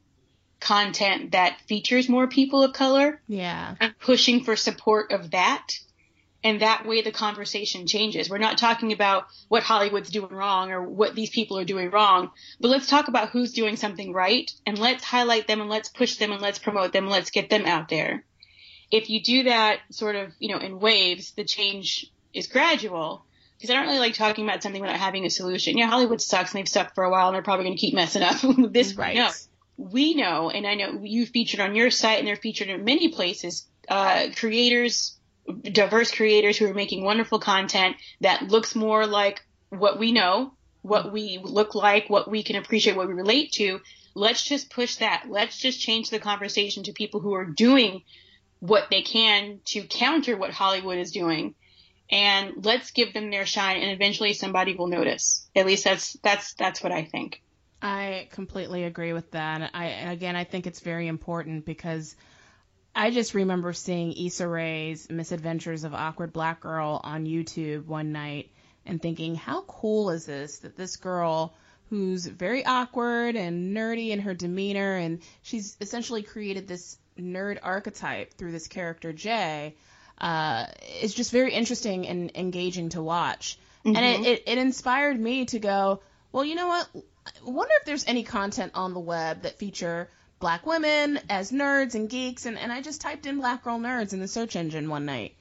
content that features more people of color. Yeah. And pushing for support of that. And that way the conversation changes. We're not talking about what Hollywood's doing wrong or what these people are doing wrong, but let's talk about who's doing something right and let's highlight them and let's push them and let's promote them and let's get them out there. If you do that sort of, you know, in waves, the change is gradual because I don't really like talking about something without having a solution. Yeah, Hollywood sucks and they've sucked for a while and they're probably going to keep messing up. With this right. No, we know, and I know you featured on your site and they're featured in many places. Uh, creators, diverse creators who are making wonderful content that looks more like what we know, what we look like, what we can appreciate, what we relate to. Let's just push that. Let's just change the conversation to people who are doing what they can to counter what Hollywood is doing and let's give them their shine and eventually somebody will notice. At least that's that's that's what I think. I completely agree with that. I again I think it's very important because I just remember seeing Issa Rae's Misadventures of Awkward Black Girl on YouTube one night and thinking, how cool is this that this girl who's very awkward and nerdy in her demeanor and she's essentially created this nerd archetype through this character Jay uh, is just very interesting and engaging to watch. Mm-hmm. And it, mm-hmm. it, it inspired me to go, well, you know what? I wonder if there's any content on the web that feature black women as nerds and geeks. And, and I just typed in black girl nerds in the search engine one night.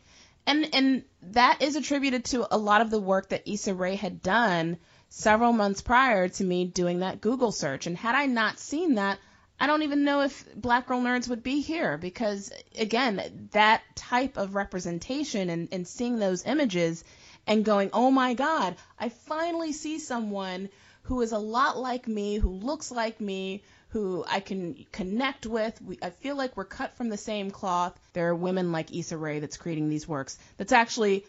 And, and that is attributed to a lot of the work that Issa Rae had done several months prior to me doing that Google search. And had I not seen that, I don't even know if Black Girl Nerds would be here because, again, that type of representation and, and seeing those images and going, oh my God, I finally see someone who is a lot like me, who looks like me, who I can connect with. We, I feel like we're cut from the same cloth. There are women like Issa Rae that's creating these works that's actually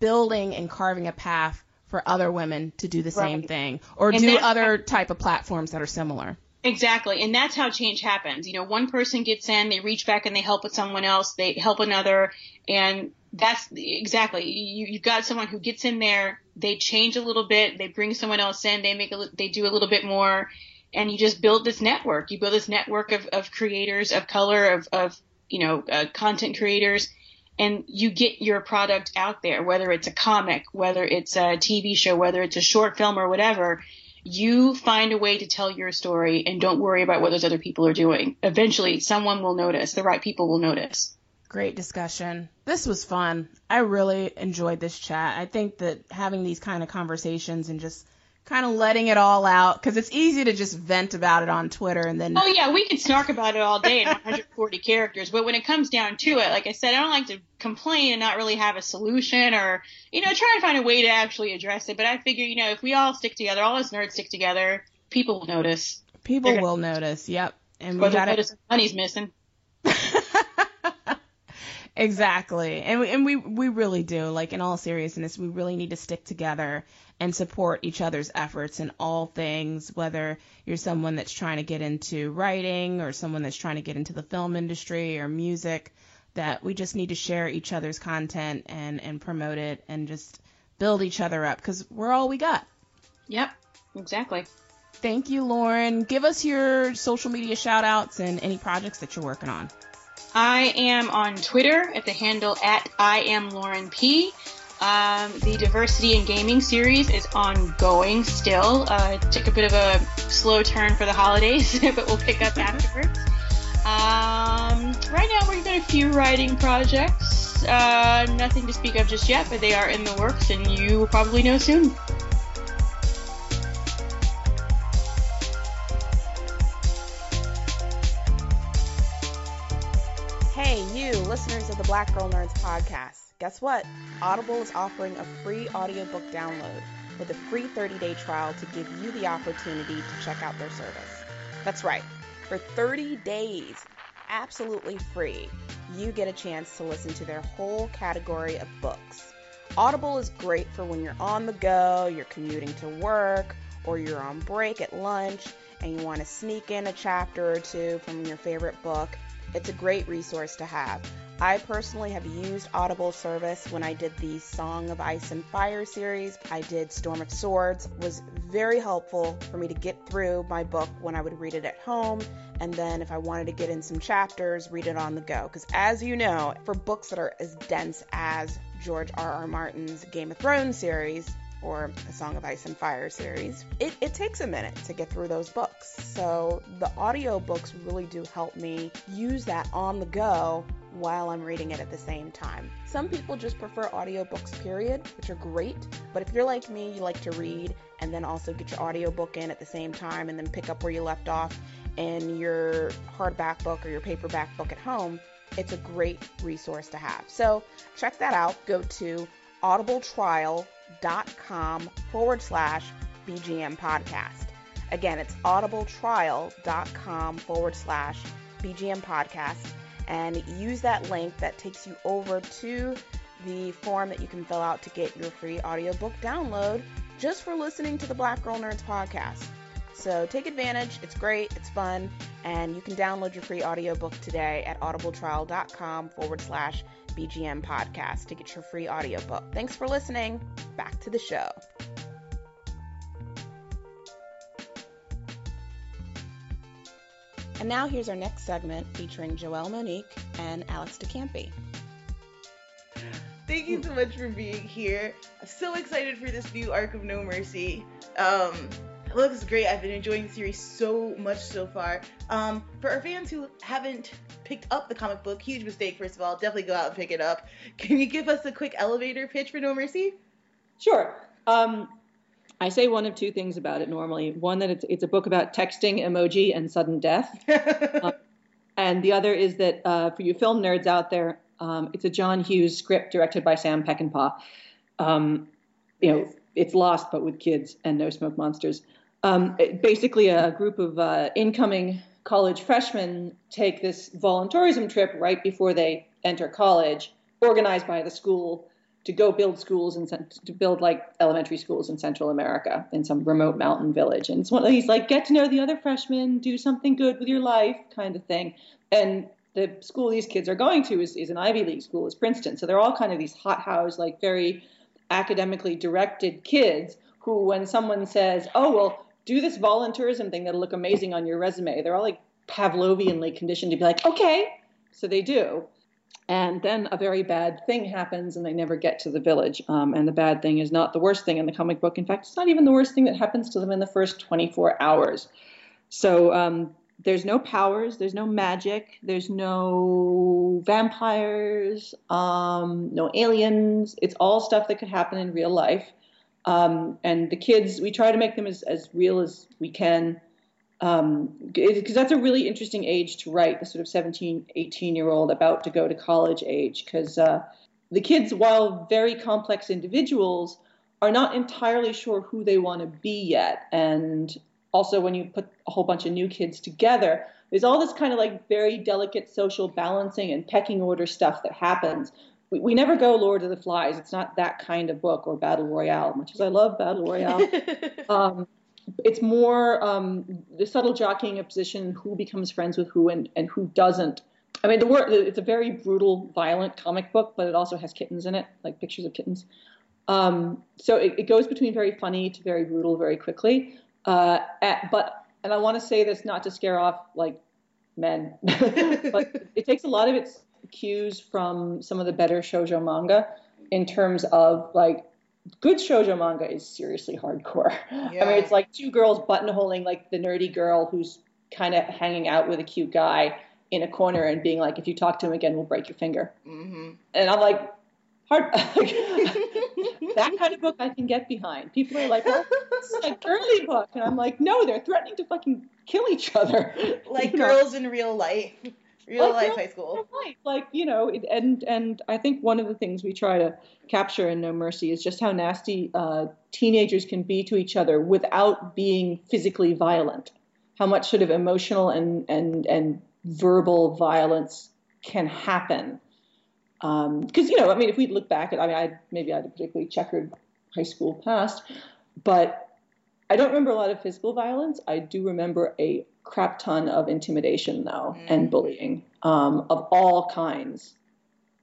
building and carving a path for other women to do the right. same thing or and do other type of platforms that are similar. Exactly. And that's how change happens. You know, one person gets in, they reach back and they help with someone else, they help another, and that's exactly you, you've got someone who gets in there, they change a little bit, they bring someone else in, they make a, they do a little bit more, and you just build this network. You build this network of, of creators of color, of, of you know, uh, content creators, and you get your product out there, whether it's a comic, whether it's a TV show, whether it's a short film or whatever. You find a way to tell your story and don't worry about what those other people are doing. Eventually, someone will notice. The right people will notice. Great discussion. This was fun. I really enjoyed this chat. I think that having these kind of conversations and just kind of letting it all out because it's easy to just vent about it on Twitter and then. Oh yeah, we can snark about it all day in 140 characters, but when it comes down to it, like I said, I don't like to complain and not really have a solution or you know try and find a way to actually address it. But I figure you know if we all stick together, all us nerds stick together, people will notice. People will notice. Yep, and we got to. Notice money's missing. exactly, and we, and we we really do. Like in all seriousness, we really need to stick together and support each other's efforts in all things, whether you're someone that's trying to get into writing or someone that's trying to get into the film industry or music, that we just need to share each other's content and, and promote it and just build each other up because we're all we got. Yep, exactly. Thank you, Lauren. Give us your social media shout outs and any projects that you're working on. I am on Twitter at the handle at I am Lauren P. Um, the diversity in gaming series is ongoing still. Uh, it took a bit of a slow turn for the holidays, but we'll pick up afterwards. Um, right now, we've got a few writing projects. Uh, nothing to speak of just yet, but they are in the works, and you will probably know soon. Hey, you listeners of the Black Girl Nerds podcast. Guess what? Audible is offering a free audiobook download with a free 30-day trial to give you the opportunity to check out their service. That's right. For 30 days, absolutely free, you get a chance to listen to their whole category of books. Audible is great for when you're on the go, you're commuting to work, or you're on break at lunch and you want to sneak in a chapter or two from your favorite book. It's a great resource to have. I personally have used Audible service when I did the Song of Ice and Fire series. I did Storm of Swords. Was very helpful for me to get through my book when I would read it at home and then if I wanted to get in some chapters, read it on the go. Because as you know, for books that are as dense as George R. R. Martin's Game of Thrones series, or a Song of Ice and Fire series, it, it takes a minute to get through those books. So the audiobooks really do help me use that on the go while I'm reading it at the same time. Some people just prefer audiobooks, period, which are great. But if you're like me, you like to read and then also get your audiobook in at the same time and then pick up where you left off in your hardback book or your paperback book at home, it's a great resource to have. So check that out. Go to audibletrial.com forward slash BGN podcast. Again, it's audibletrial.com forward slash BGN podcast and use that link that takes you over to the form that you can fill out to get your free audiobook download just for listening to the Black Girl Nerds podcast. So take advantage. It's great. It's fun. And you can download your free audiobook today at audibletrial.com forward slash BGN podcast to get your free audiobook. Thanks for listening. Back to the show. And now here's our next segment featuring Joelle Monique and Alex De Campi. Thank you so much for being here. I'm so excited for this new arc of No Mercy. Um, it looks great. I've been enjoying the series so much so far. Um, for our fans who haven't picked up the comic book, huge mistake, first of all. Definitely go out and pick it up. Can you give us a quick elevator pitch for No Mercy? Sure. Um, I say one of two things about it normally. One, that it's, it's a book about texting, emoji, and sudden death. um, and the other is that uh, for you film nerds out there, um, it's a John Hughes script directed by Sam Peckinpah. Um, you know, it's Lost, but with kids and no smoke monsters. Um, basically, a group of uh, incoming college freshmen take this voluntourism trip right before they enter college, organized by the school to go build schools and to build like elementary schools in Central America in some remote mountain village. And it's one of these like get to know the other freshmen, do something good with your life kind of thing. And the school these kids are going to is, is an Ivy League school, is Princeton. So they're all kind of these hothouse, like very academically directed kids who, when someone says, "Oh, well, do this volunteerism thing that'll look amazing on your resume," they're all like Pavlovianly conditioned to be like, "Okay," so they do. And then a very bad thing happens, and they never get to the village. Um, and the bad thing is not the worst thing in the comic book. In fact, it's not even the worst thing that happens to them in the first 24 hours. So um, there's no powers, there's no magic, there's no vampires, um, no aliens. It's all stuff that could happen in real life. Um, and the kids, we try to make them as, as real as we can. Because um, that's a really interesting age to write the sort of 17 18 year old about to go to college age. Because uh, the kids while very complex individuals are not entirely sure who they want to be yet. And also when you put a whole bunch of new kids together there's all this kind of like very delicate social balancing and pecking order stuff that happens we, we never go lord of the flies it's not that kind of book or battle royale much as i love battle royale um, it's more um, the subtle jockeying of position, who becomes friends with who and, and who doesn't. I mean, the word it's a very brutal, violent comic book, but it also has kittens in it, like pictures of kittens. Um, so it, it, goes between very funny to very brutal very quickly. Uh, at, but and I want to say this not to scare off like men, but it takes a lot of its cues from some of the better shoujo manga in terms of like good shoujo manga is seriously hardcore. Yeah. I mean, it's like two girls buttonholing like the nerdy girl who's kind of hanging out with a cute guy in a corner and being like, if you talk to him again, we'll break your finger. Mm-hmm. And I'm like, hard. that kind of book I can get behind. People are like, well, this is a girly book, and I'm like, no, they're threatening to fucking kill each other. Like girls know? in real life real like, life high school. Life. Like you know, and and I think one of the things we try to capture in No Mercy is just how nasty uh, teenagers can be to each other without being physically violent. How much sort of emotional and and and verbal violence can happen. Because um, you know, I mean, if we look back at, I mean, I maybe I had a particularly checkered high school past, but I don't remember a lot of physical violence. I do remember a crap ton of intimidation, though, mm. and bullying um, of all kinds.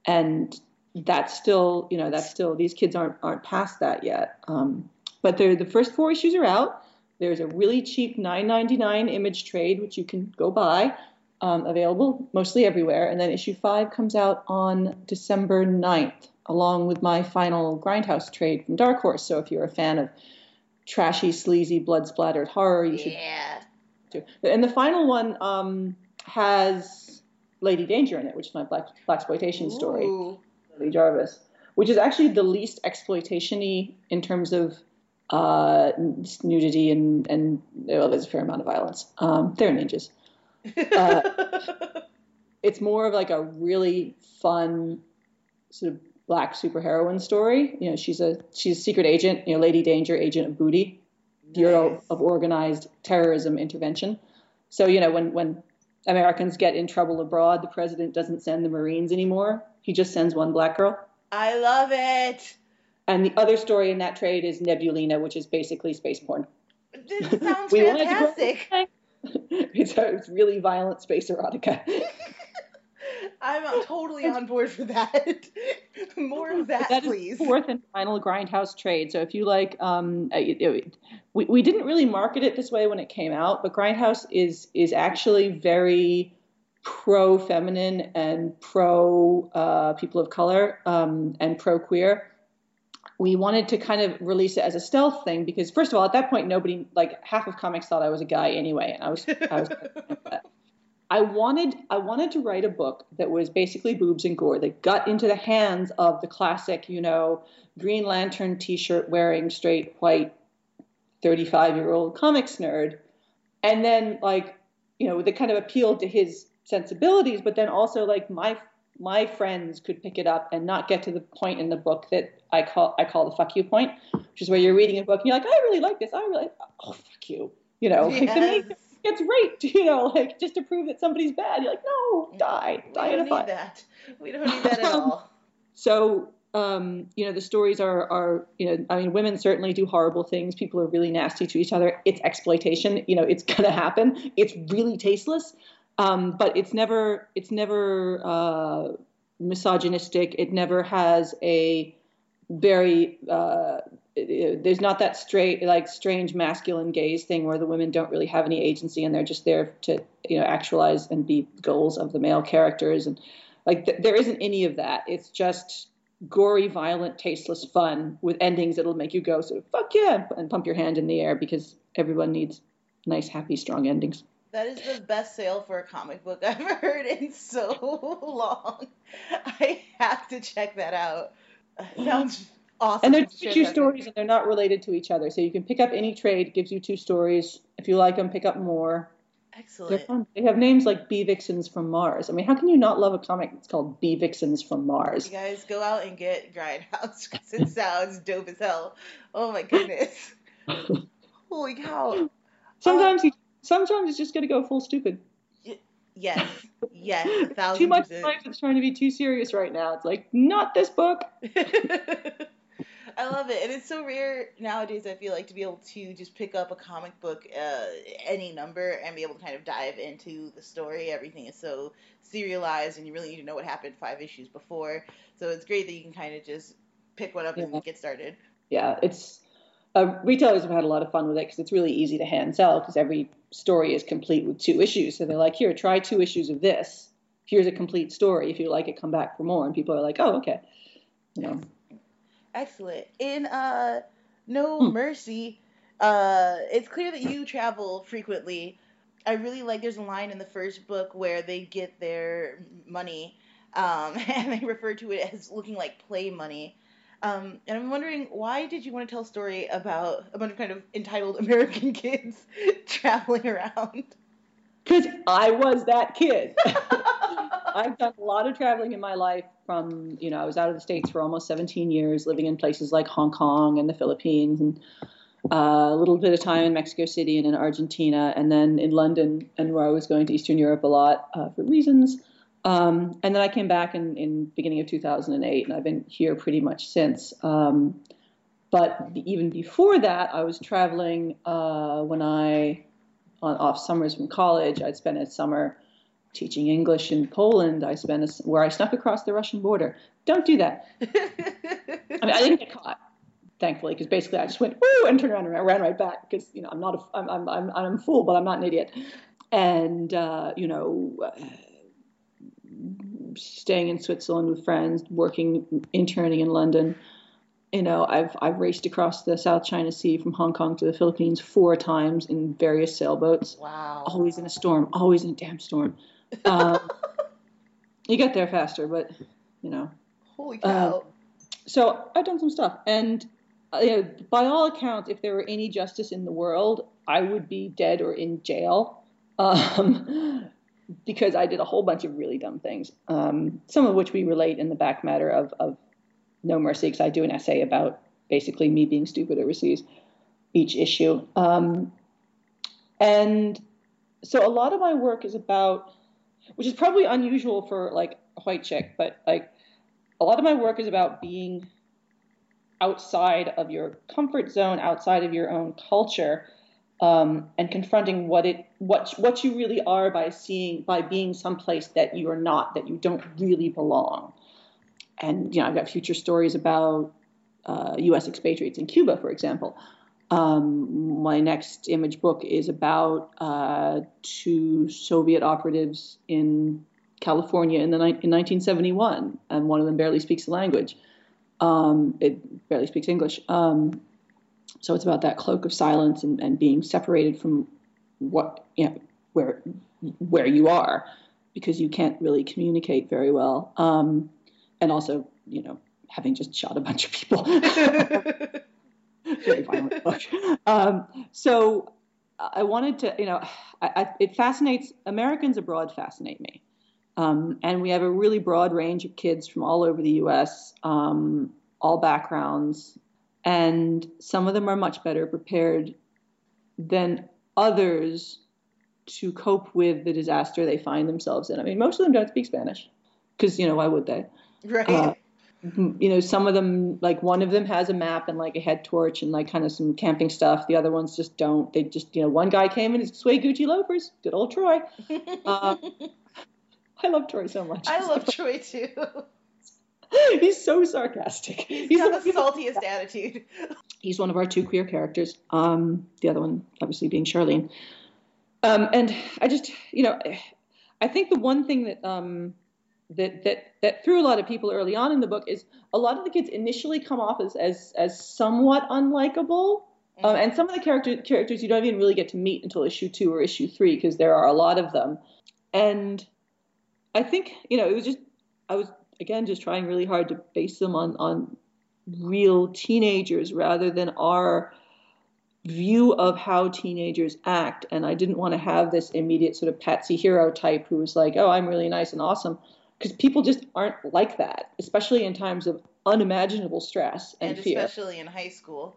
And that's still, you know, that's still these kids aren't aren't past that yet. Um, but they're, the first four issues are out. There's a really cheap 9.99 image trade which you can go buy, um, available mostly everywhere. And then issue five comes out on December 9th, along with my final Grindhouse trade from Dark Horse. So if you're a fan of trashy, sleazy, blood splattered horror. You should yeah. Do. And the final one um, has Lady Danger in it, which is my black exploitation story, Lily Jarvis, which is actually the least exploitationy in terms of uh, nudity and and well, there's a fair amount of violence. Um, they're ninjas. Uh, it's more of like a really fun sort of black superheroine story. You know, she's a she's a secret agent, you know, Lady Danger, agent of booty, Bureau of Organized Terrorism Intervention. So, you know, when when Americans get in trouble abroad, the president doesn't send the Marines anymore. He just sends one black girl. I love it. And the other story in that trade is Nebulina, which is basically space porn. This sounds fantastic. it's, a, it's really violent space erotica. I'm totally on board for that. More of that, that please. fourth and final Grindhouse trade. So if you like, um, it, we we didn't really market it this way when it came out, but Grindhouse is is actually very pro feminine and pro uh, people of color um, and pro queer. We wanted to kind of release it as a stealth thing because, first of all, at that point, nobody like half of comics thought I was a guy anyway, and I was I was. I wanted I wanted to write a book that was basically boobs and gore that got into the hands of the classic, you know, Green Lantern T-shirt wearing straight white 35 year old comics nerd, and then like you know that kind of appealed to his sensibilities, but then also like my my friends could pick it up and not get to the point in the book that I call I call the fuck you point, which is where you're reading a book and you're like, I really like this, I really oh fuck you, you know, yes. like the gets raped, you know, like just to prove that somebody's bad. You're like, no, die, die in a fight. Don't need that. We don't need that at all. so um, you know, the stories are, are, you know, I mean, women certainly do horrible things. People are really nasty to each other. It's exploitation. You know, it's gonna happen. It's really tasteless, um, but it's never, it's never uh, misogynistic. It never has a very uh, there's not that straight like strange masculine gaze thing where the women don't really have any agency and they're just there to you know actualize and be goals of the male characters and like th- there isn't any of that it's just gory violent tasteless fun with endings that'll make you go sort of fuck yeah and pump your hand in the air because everyone needs nice happy strong endings that is the best sale for a comic book I've heard in so long. I have to check that out. Sounds awesome. And they're two stories, and they're not related to each other. So you can pick up any trade. Gives you two stories. If you like them, pick up more. Excellent. They have names like Bee Vixens from Mars. I mean, how can you not love a comic that's called Bee Vixens from Mars? You guys go out and get Grindhouse because it sounds dope as hell. Oh my goodness. Holy cow. Sometimes um, you, sometimes it's just gonna go full stupid. Yes, yes, too much life is trying to be too serious right now. It's like not this book. I love it, and it's so rare nowadays. I feel like to be able to just pick up a comic book, uh, any number, and be able to kind of dive into the story. Everything is so serialized, and you really need to know what happened five issues before. So it's great that you can kind of just pick one up yeah. and get started. Yeah, it's uh, retailers have had a lot of fun with it because it's really easy to hand sell because every story is complete with two issues. So they're like, here, try two issues of this. Here's a complete story. If you like it, come back for more. And people are like, oh, okay. You know. Excellent. In uh, No hmm. Mercy, uh, it's clear that you travel frequently. I really like. There's a line in the first book where they get their money, um, and they refer to it as looking like play money. Um, and I'm wondering why did you want to tell a story about a bunch of kind of entitled American kids traveling around? Because I was that kid. I've done a lot of traveling in my life. From you know, I was out of the states for almost 17 years, living in places like Hong Kong and the Philippines, and uh, a little bit of time in Mexico City and in Argentina, and then in London, and where I was going to Eastern Europe a lot uh, for reasons. Um, and then I came back in, in beginning of 2008, and I've been here pretty much since. Um, but even before that, I was traveling uh, when I, on off summers from college, I'd spent a summer teaching English in Poland. I spent a, where I snuck across the Russian border. Don't do that. I mean, I didn't get caught, thankfully, because basically I just went woo and turned around and ran right back because you know I'm not a I'm I'm I'm, I'm a fool, but I'm not an idiot. And uh, you know staying in Switzerland with friends, working, interning in London. You know, I've I've raced across the South China Sea from Hong Kong to the Philippines four times in various sailboats. Wow. Always in a storm. Always in a damn storm. Um, you get there faster, but you know. Holy cow. Uh, so I've done some stuff, and uh, you know, by all accounts, if there were any justice in the world, I would be dead or in jail. Um, because I did a whole bunch of really dumb things, um, some of which we relate in the back matter of, of No Mercy, because I do an essay about basically me being stupid overseas each issue. Um, and so a lot of my work is about, which is probably unusual for like a white chick, but like a lot of my work is about being outside of your comfort zone, outside of your own culture, um, and confronting what it what what you really are by seeing by being someplace that you are not that you don't really belong. And you know i've got future stories about uh, u.s expatriates in cuba for example um, my next image book is about uh, two soviet operatives in california in the in 1971 and one of them barely speaks the language um, it barely speaks english um, so it's about that cloak of silence and, and being separated from what you know where where you are because you can't really communicate very well. Um, and also, you know, having just shot a bunch of people. very violent book. Um, so I wanted to, you know, I, I, it fascinates Americans abroad. Fascinate me, um, and we have a really broad range of kids from all over the U.S., um, all backgrounds, and some of them are much better prepared than others to cope with the disaster they find themselves in. I mean, most of them don't speak Spanish because, you know, why would they? Right. Uh, you know, some of them, like one of them has a map and like a head torch and like kind of some camping stuff. The other ones just don't. They just, you know, one guy came in his suede Gucci loafers. Good old Troy. Uh, I love Troy so much. I love Troy too. He's so sarcastic. He's, He's got the saltiest attitude. He's one of our two queer characters. Um, the other one, obviously, being Charlene. Um, and I just, you know, I think the one thing that um, that that that threw a lot of people early on in the book is a lot of the kids initially come off as as, as somewhat unlikable. Um, mm-hmm. Um, and some of the character, characters you don't even really get to meet until issue two or issue three because there are a lot of them. And I think you know it was just I was again just trying really hard to base them on on real teenagers rather than our view of how teenagers act. And I didn't want to have this immediate sort of patsy hero type who was like, oh, I'm really nice and awesome. Because people just aren't like that, especially in times of unimaginable stress and, and fear. Especially in high school.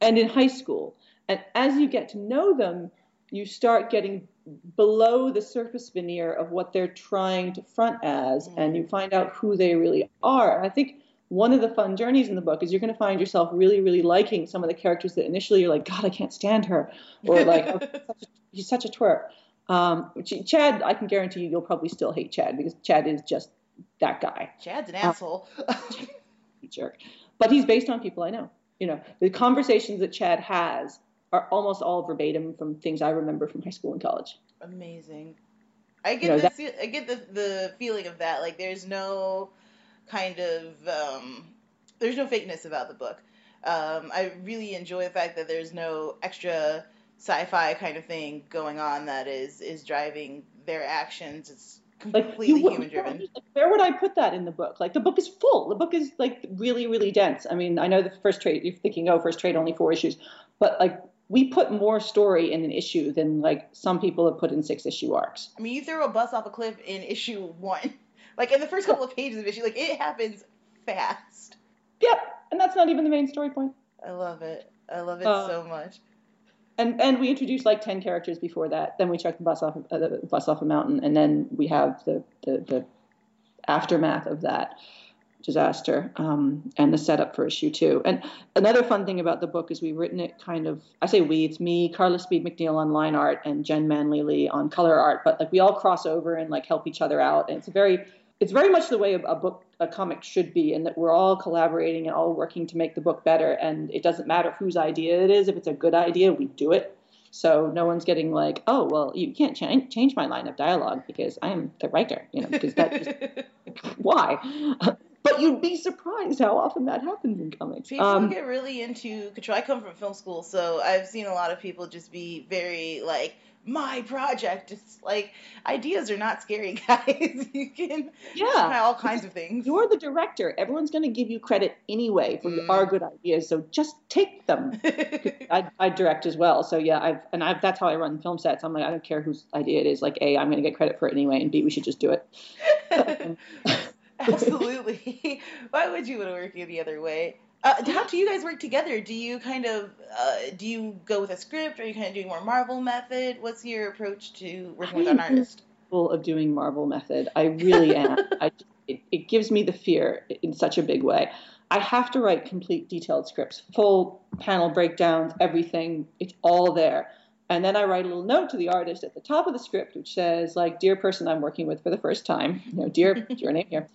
And in high school. And as you get to know them, you start getting below the surface veneer of what they're trying to front as, mm-hmm. and you find out who they really are. I think one of the fun journeys in the book is you're going to find yourself really, really liking some of the characters that initially you're like, God, I can't stand her, or like, oh, he's such a twerp. Um, Chad, I can guarantee you, you'll probably still hate Chad because Chad is just that guy. Chad's an um, asshole. jerk. But he's based on people I know. You know, the conversations that Chad has are almost all verbatim from things I remember from high school and college. Amazing. I get you know, this. That, I get the the feeling of that. Like there's no kind of um, there's no fakeness about the book. Um, I really enjoy the fact that there's no extra sci-fi kind of thing going on that is is driving their actions. It's completely like, human driven. Where would I put that in the book? Like the book is full. The book is like really really dense. I mean, I know the first trade you're thinking, oh, first trade only four issues, but like we put more story in an issue than like some people have put in six issue arcs. I mean, you throw a bus off a cliff in issue one, like in the first couple of pages of issue, like it happens fast. Yep, and that's not even the main story point. I love it. I love it uh, so much. And and we introduced like ten characters before that. Then we check the bus off uh, the bus off a mountain, and then we have the the, the aftermath of that disaster um, and the setup for issue two. And another fun thing about the book is we've written it kind of, I say we, it's me, Carla Speed McNeil on line art and Jenn Manley Lee on color art, but like we all cross over and like help each other out. And it's a very, it's very much the way a, book, a comic should be, and that we're all collaborating and all working to make the book better. And it doesn't matter whose idea it is. If it's a good idea, we do it. So no one's getting like, oh, well, you can't ch- change my line of dialogue because I am the writer, you know, because that just, why? But you'd be surprised how often that happens in comics. People um, get really into. I come from film school, so I've seen a lot of people just be very like, my project. It's like ideas are not scary, guys. you can yeah. try all kinds of things. You're the director. Everyone's going to give you credit anyway for mm. our good ideas, so just take them. I, I, direct as well, so yeah, I've and I've that's how I run film sets. I'm like, I don't care whose idea it is. Like, a, I'm going to get credit for it anyway, and b, we should just do it. Absolutely. Why would you want to work any other way? Uh, how do you guys work together? Do you kind of uh, do you go with a script, or are you kind of doing more Marvel method? What's your approach to working with an artist? Full of doing Marvel method. I really am. I, it, it gives me the fear in such a big way. I have to write complete detailed scripts, full panel breakdowns, everything. It's all there. And then I write a little note to the artist at the top of the script, which says, like, dear person I'm working with for the first time, you know, dear, your name here.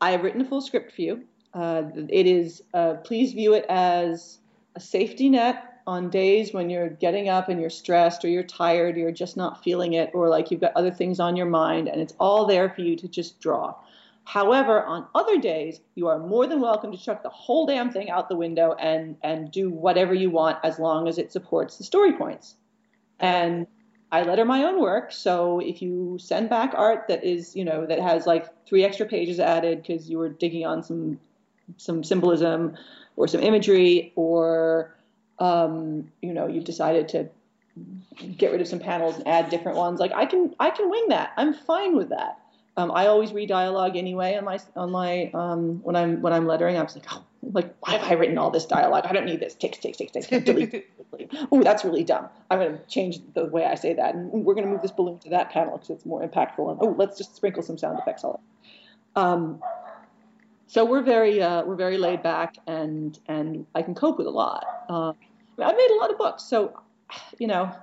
I have written a full script for you. Uh, it is, uh, please view it as a safety net on days when you're getting up and you're stressed or you're tired, or you're just not feeling it, or like you've got other things on your mind, and it's all there for you to just draw. However, on other days, you are more than welcome to chuck the whole damn thing out the window and, and do whatever you want as long as it supports the story points and I letter my own work. So if you send back art that is, you know, that has like three extra pages added because you were digging on some some symbolism or some imagery, or um, you know, you've decided to get rid of some panels and add different ones. Like I can I can wing that. I'm fine with that. Um, I always read dialogue anyway on my on my um, when I'm when I'm lettering. I was like, oh, like why have I written all this dialogue? I don't need this. Take, take, take, take, delete. oh, that's really dumb. I'm going to change the way I say that, and we're going to move this balloon to that panel because it's more impactful. And oh, let's just sprinkle some sound effects on it. Um, so we're very uh, we're very laid back, and and I can cope with a lot. Uh, I've made a lot of books, so you know,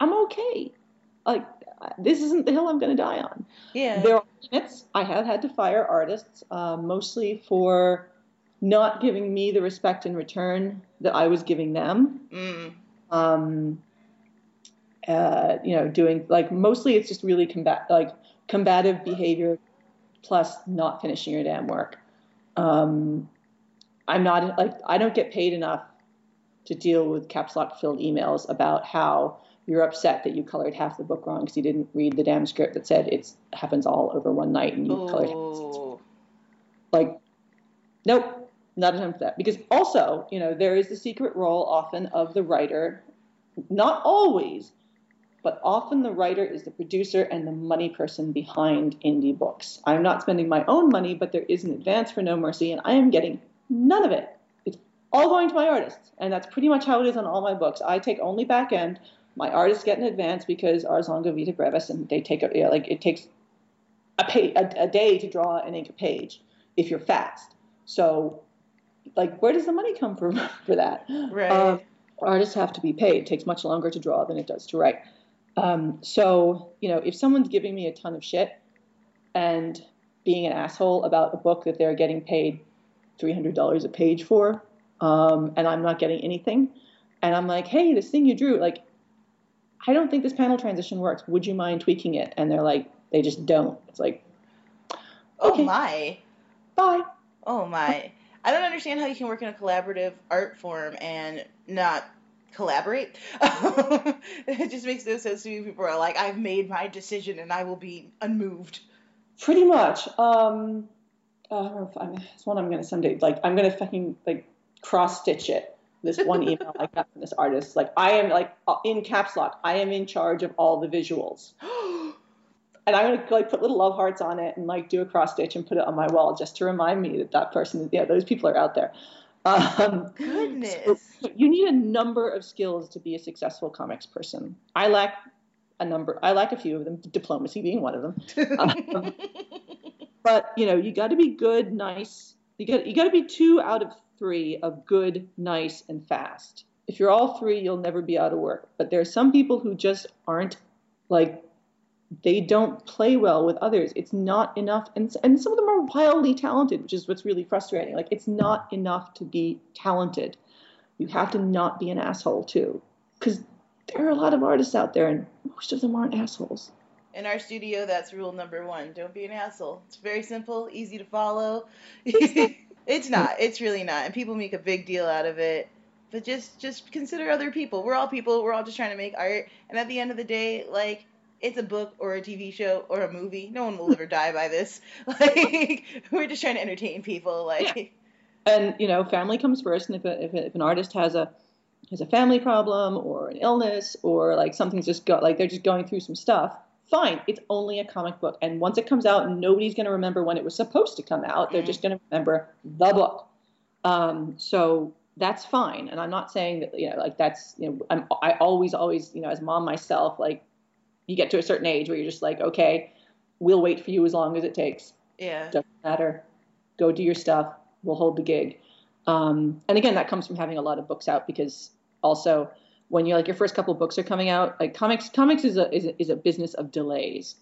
I'm okay. Like this isn't the hill I'm going to die on. Yeah. There are limits. I have had to fire artists, uh, mostly for not giving me the respect in return that I was giving them. Mm. Um, uh, you know, doing like mostly it's just really combat like combative behavior plus not finishing your damn work. Um, I'm not like I don't get paid enough to deal with caps lock filled emails about how you're upset that you colored half the book wrong because you didn't read the damn script that said it happens all over one night and you colored half. Oh. Like, nope, not a time for that. Because also, you know, there is the secret role often of the writer, not always, but often the writer is the producer and the money person behind indie books. I'm not spending my own money, but there is an advance for No Mercy, and I am getting none of it. It's all going to my artists, and that's pretty much how it is on all my books. I take only back end. My artists get an advance because Ars Longa Vita Brevis, and they take a, you know, like it takes a, pay, a, a day to draw and ink a page if you're fast. So, like, where does the money come from for that? Right. Um, artists have to be paid. It takes much longer to draw than it does to write. Um, so, you know, if someone's giving me a ton of shit and being an asshole about a book that they're getting paid $300 a page for, um, and I'm not getting anything, and I'm like, hey, this thing you drew, like, I don't think this panel transition works. Would you mind tweaking it? And they're like, they just don't. It's like, oh okay. my. bye. Oh my. I don't understand how you can work in a collaborative art form and not collaborate. it just makes no sense to me. People are like, I've made my decision and I will be unmoved. Pretty much. Um, uh, I'm, it's one I'm gonna someday like I'm gonna fucking like cross stitch it. This one email I got from this artist, like I am like uh, in caps lock. I am in charge of all the visuals, and I'm gonna like put little love hearts on it and like do a cross stitch and put it on my wall just to remind me that that person, yeah, those people are out there. Um, Goodness. so you need a number of skills to be a successful comics person. I lack a number. I lack a few of them. Diplomacy being one of them. Um, but you know, you got to be good, nice. You got you got to be two out of three of good, nice, and fast. If you're all three, you'll never be out of work. But there are some people who just aren't like they don't play well with others. It's not enough, and and some of them are wildly talented, which is what's really frustrating. Like it's not enough to be talented. You have to not be an asshole too, because there are a lot of artists out there, and most of them aren't assholes. In our studio, that's rule number one. Don't be an asshole. It's very simple, easy to follow. it's not. It's really not. And people make a big deal out of it. But just just consider other people. We're all people. We're all just trying to make art. And at the end of the day, like it's a book or a TV show or a movie. No one will live or die by this. Like we're just trying to entertain people. Like and you know family comes first and if, a, if, a, if an artist has a has a family problem or an illness or like something's just got like they're just going through some stuff fine it's only a comic book and once it comes out nobody's going to remember when it was supposed to come out they're Mhm. just going to remember the book um, so that's fine and i'm not saying that you know like that's you know I'm, i always always you know as mom myself like you get to a certain age where you're just like okay we'll wait for you as long as it takes yeah. doesn't matter. Go do your stuff. We'll hold the gig. Um, and again, that comes from having a lot of books out because also when you're like your first couple books are coming out, like comics, comics is a is a, is a business of delays.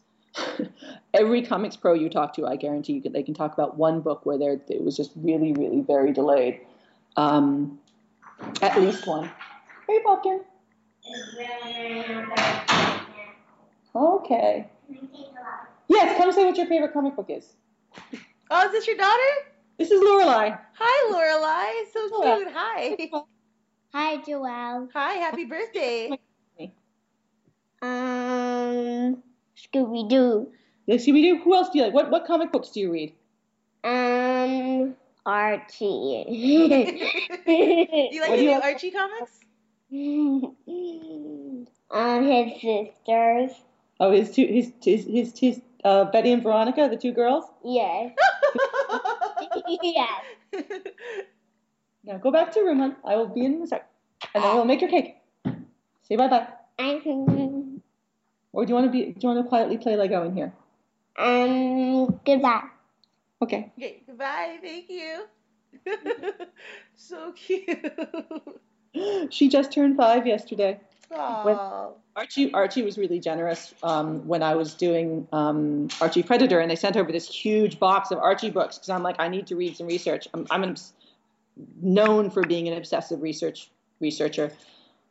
Every comics pro you talk to, I guarantee you, they can talk about one book where there it was just really, really very delayed. Um, at least one. Hey, Pumpkin. Okay. Yes, come say what your favorite comic book is. Oh, is this your daughter? This is Lorelai. Hi, Lorelai. So Hello. cute. Hi. Hi, Joelle. Hi. Happy birthday. Um, Scooby Doo. Yes, we do. Who else do you like? What what comic books do you read? Um, Archie. you like What the do you new like? Archie comics? um, his sisters. Oh, his two his his his, his uh, Betty and Veronica, the two girls. Yes. yes. Now go back to your room, hon. I will be in a sec, and then we'll make your cake. Say bye bye. Um, Or do you want to be? Do you want to quietly play Lego in here? um, goodbye. Okay. Okay, goodbye. Thank you. so cute. She just turned five yesterday. Archie Archie was really generous um, when I was doing um, Archie Predator, and they sent over this huge box of Archie books because I'm like, I need to read some research. I'm, I'm known for being an obsessive research researcher.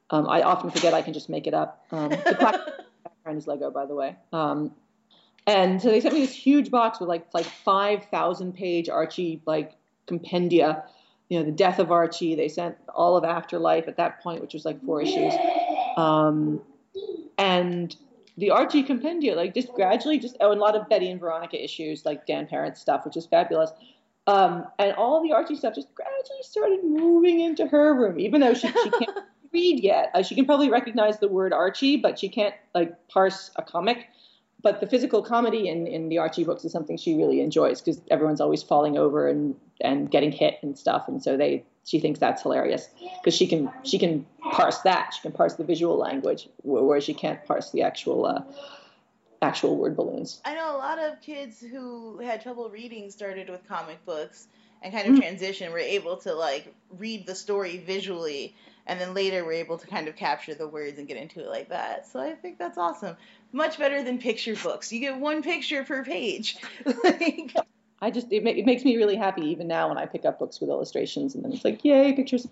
Um, I often forget I can just make it up. Um, the background is Lego, by the way. Um, and so they sent me this huge box with like like five thousand page Archie like compendia. You know, the death of Archie. They sent all of Afterlife at that point, which was like four issues. Um, and the Archie compendia, like just gradually, just oh, and a lot of Betty and Veronica issues, like Dan Parent's stuff, which is fabulous. Um, and all the Archie stuff just gradually started moving into her room, even though she, she can't read yet. Uh, she can probably recognize the word Archie, but she can't like parse a comic. But the physical comedy in, in the Archie books is something she really enjoys because everyone's always falling over and, and getting hit and stuff, and so they she thinks that's hilarious because she can she can parse that she can parse the visual language whereas she can't parse the actual uh, actual word balloons. I know a lot of kids who had trouble reading started with comic books and kind of mm. transition were able to like read the story visually and then later were able to kind of capture the words and get into it like that. So I think that's awesome. Much better than picture books. You get one picture per page. like, I just it, ma- it, makes me really happy even now when I pick up books with illustrations and then it's like yay pictures.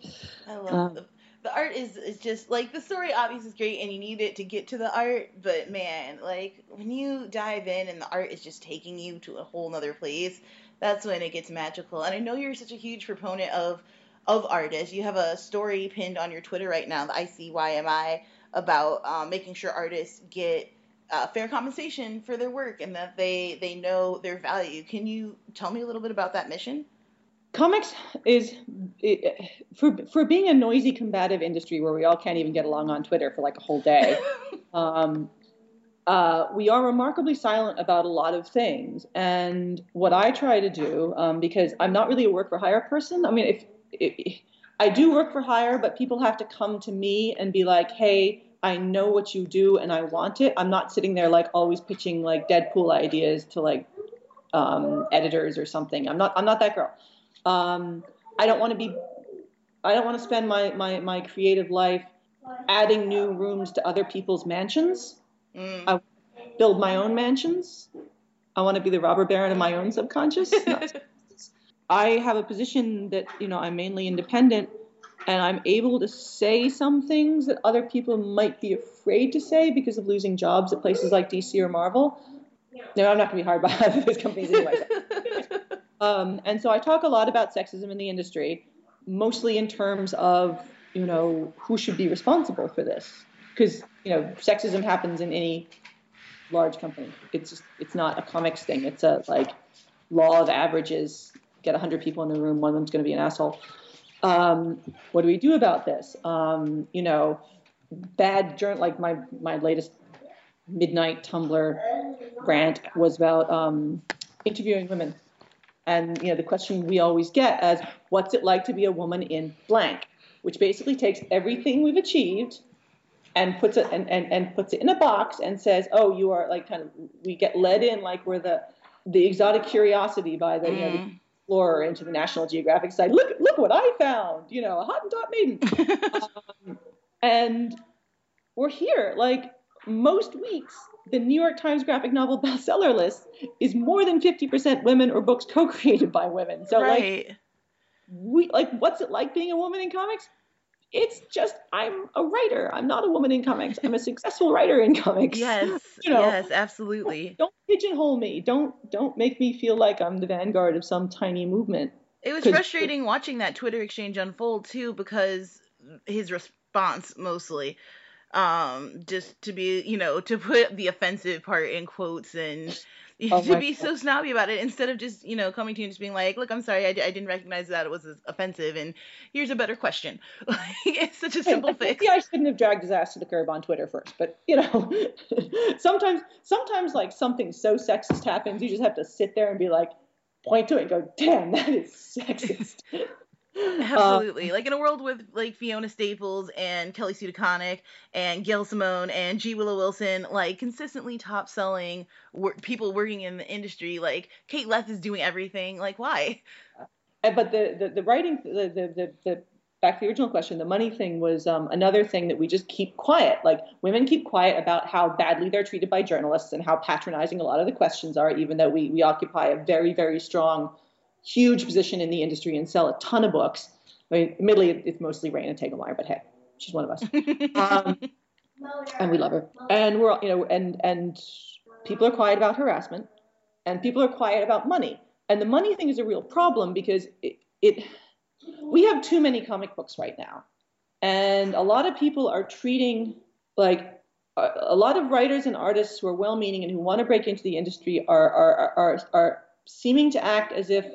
I love um, the, art is is just like the story obviously is great and you need it to get to the art, but man, like when you dive in and the art is just taking you to a whole nother place, that's when it gets magical. And I know you're such a huge proponent of of artists. You have a story pinned on your Twitter right now, the ICYMI, about um, making sure artists get uh, fair compensation for their work and that they they know their value. Can you tell me a little bit about that mission? Comics is it, for for being a noisy, combative industry where we all can't even get along on Twitter for like a whole day. um, uh, we are remarkably silent about a lot of things. And what I try to do, um, because I'm not really a work for hire person. I mean, if, if I do work for hire, but people have to come to me and be like, "Hey, I know what you do and I want it. I'm not sitting there like always pitching like Deadpool ideas to like um, editors or something. I'm not I'm not that girl. Um, I don't want to be I don't want to spend my, my my creative life adding new rooms to other people's mansions. Mm. I build my own mansions. I want to be the robber baron of my own subconscious. I have a position that you know I'm mainly independent and I'm able to say some things that other people might be afraid to say because of losing jobs at places like DC or Marvel. No, I'm not going to be hard by either of those companies anyway. um, and so I talk a lot about sexism in the industry, mostly in terms of you know who should be responsible for this, because you know sexism happens in any large company. It's just, it's not a comics thing. It's a like law of averages. Get 100 people in a room, one of them's going to be an asshole um, what do we do about this? Um, you know, bad journal, like my, my latest midnight Tumblr rant was about um, interviewing women. And, you know, the question we always get is, what's it like to be a woman in blank? Which basically takes everything we've achieved and puts it and, and, and puts it in a box and says, oh, you are like kind of, we get led in like we're the, the exotic curiosity by the, mm. you know, the mm explorer into the National Geographic site. Look, look what I found! You know, a Hottentot maiden. um, and we're here. Like most weeks, the New York Times graphic novel bestseller list is more than 50% women or books co-created by women. So right. like, we like, what's it like being a woman in comics? It's just I'm a writer. I'm not a woman in comics. I'm a successful writer in comics. Yes, you know, yes, absolutely. Don't, don't, pigeonhole me. Don't don't make me feel like I'm the vanguard of some tiny movement. It was frustrating watching that Twitter exchange unfold too because his response mostly um just to be you know to put the offensive part in quotes and oh to be God. so snobby about it instead of just you know coming to you and just being like look i'm sorry I, I didn't recognize that it was offensive and here's a better question. Like it's such a simple hey, fix. yeah i shouldn't have dragged his ass to the curb on twitter first but you know sometimes sometimes like something so sexist happens you just have to sit there and be like point to it and go damn that is sexist Absolutely. like in a world with like Fiona Staples and Kelly Sue DeConnick and Gail Simone and G Willow Wilson, like consistently top selling wor- people working in the industry, like Kate Leth is doing everything. Like why? Uh, But the, the, the writing, the, the, the, the back to the original question, the money thing was um, another thing that we just keep quiet. Like women keep quiet about how badly they're treated by journalists and how patronizing a lot of the questions are, even though we, we occupy a very, very strong, huge position in the industry and sell a ton of books. I mean, admittedly, it- it's mostly Raina Telgemeier, but hey, she's one of us. Um, and we love her. And we're, all- you know, and and people are quiet about harassment, and people are quiet about money. And the money thing is a real problem because it, it we have too many comic books right now, and a lot of people are treating like a, a lot of writers and artists who are well-meaning and who want to break into the industry are are are are seeming to act as if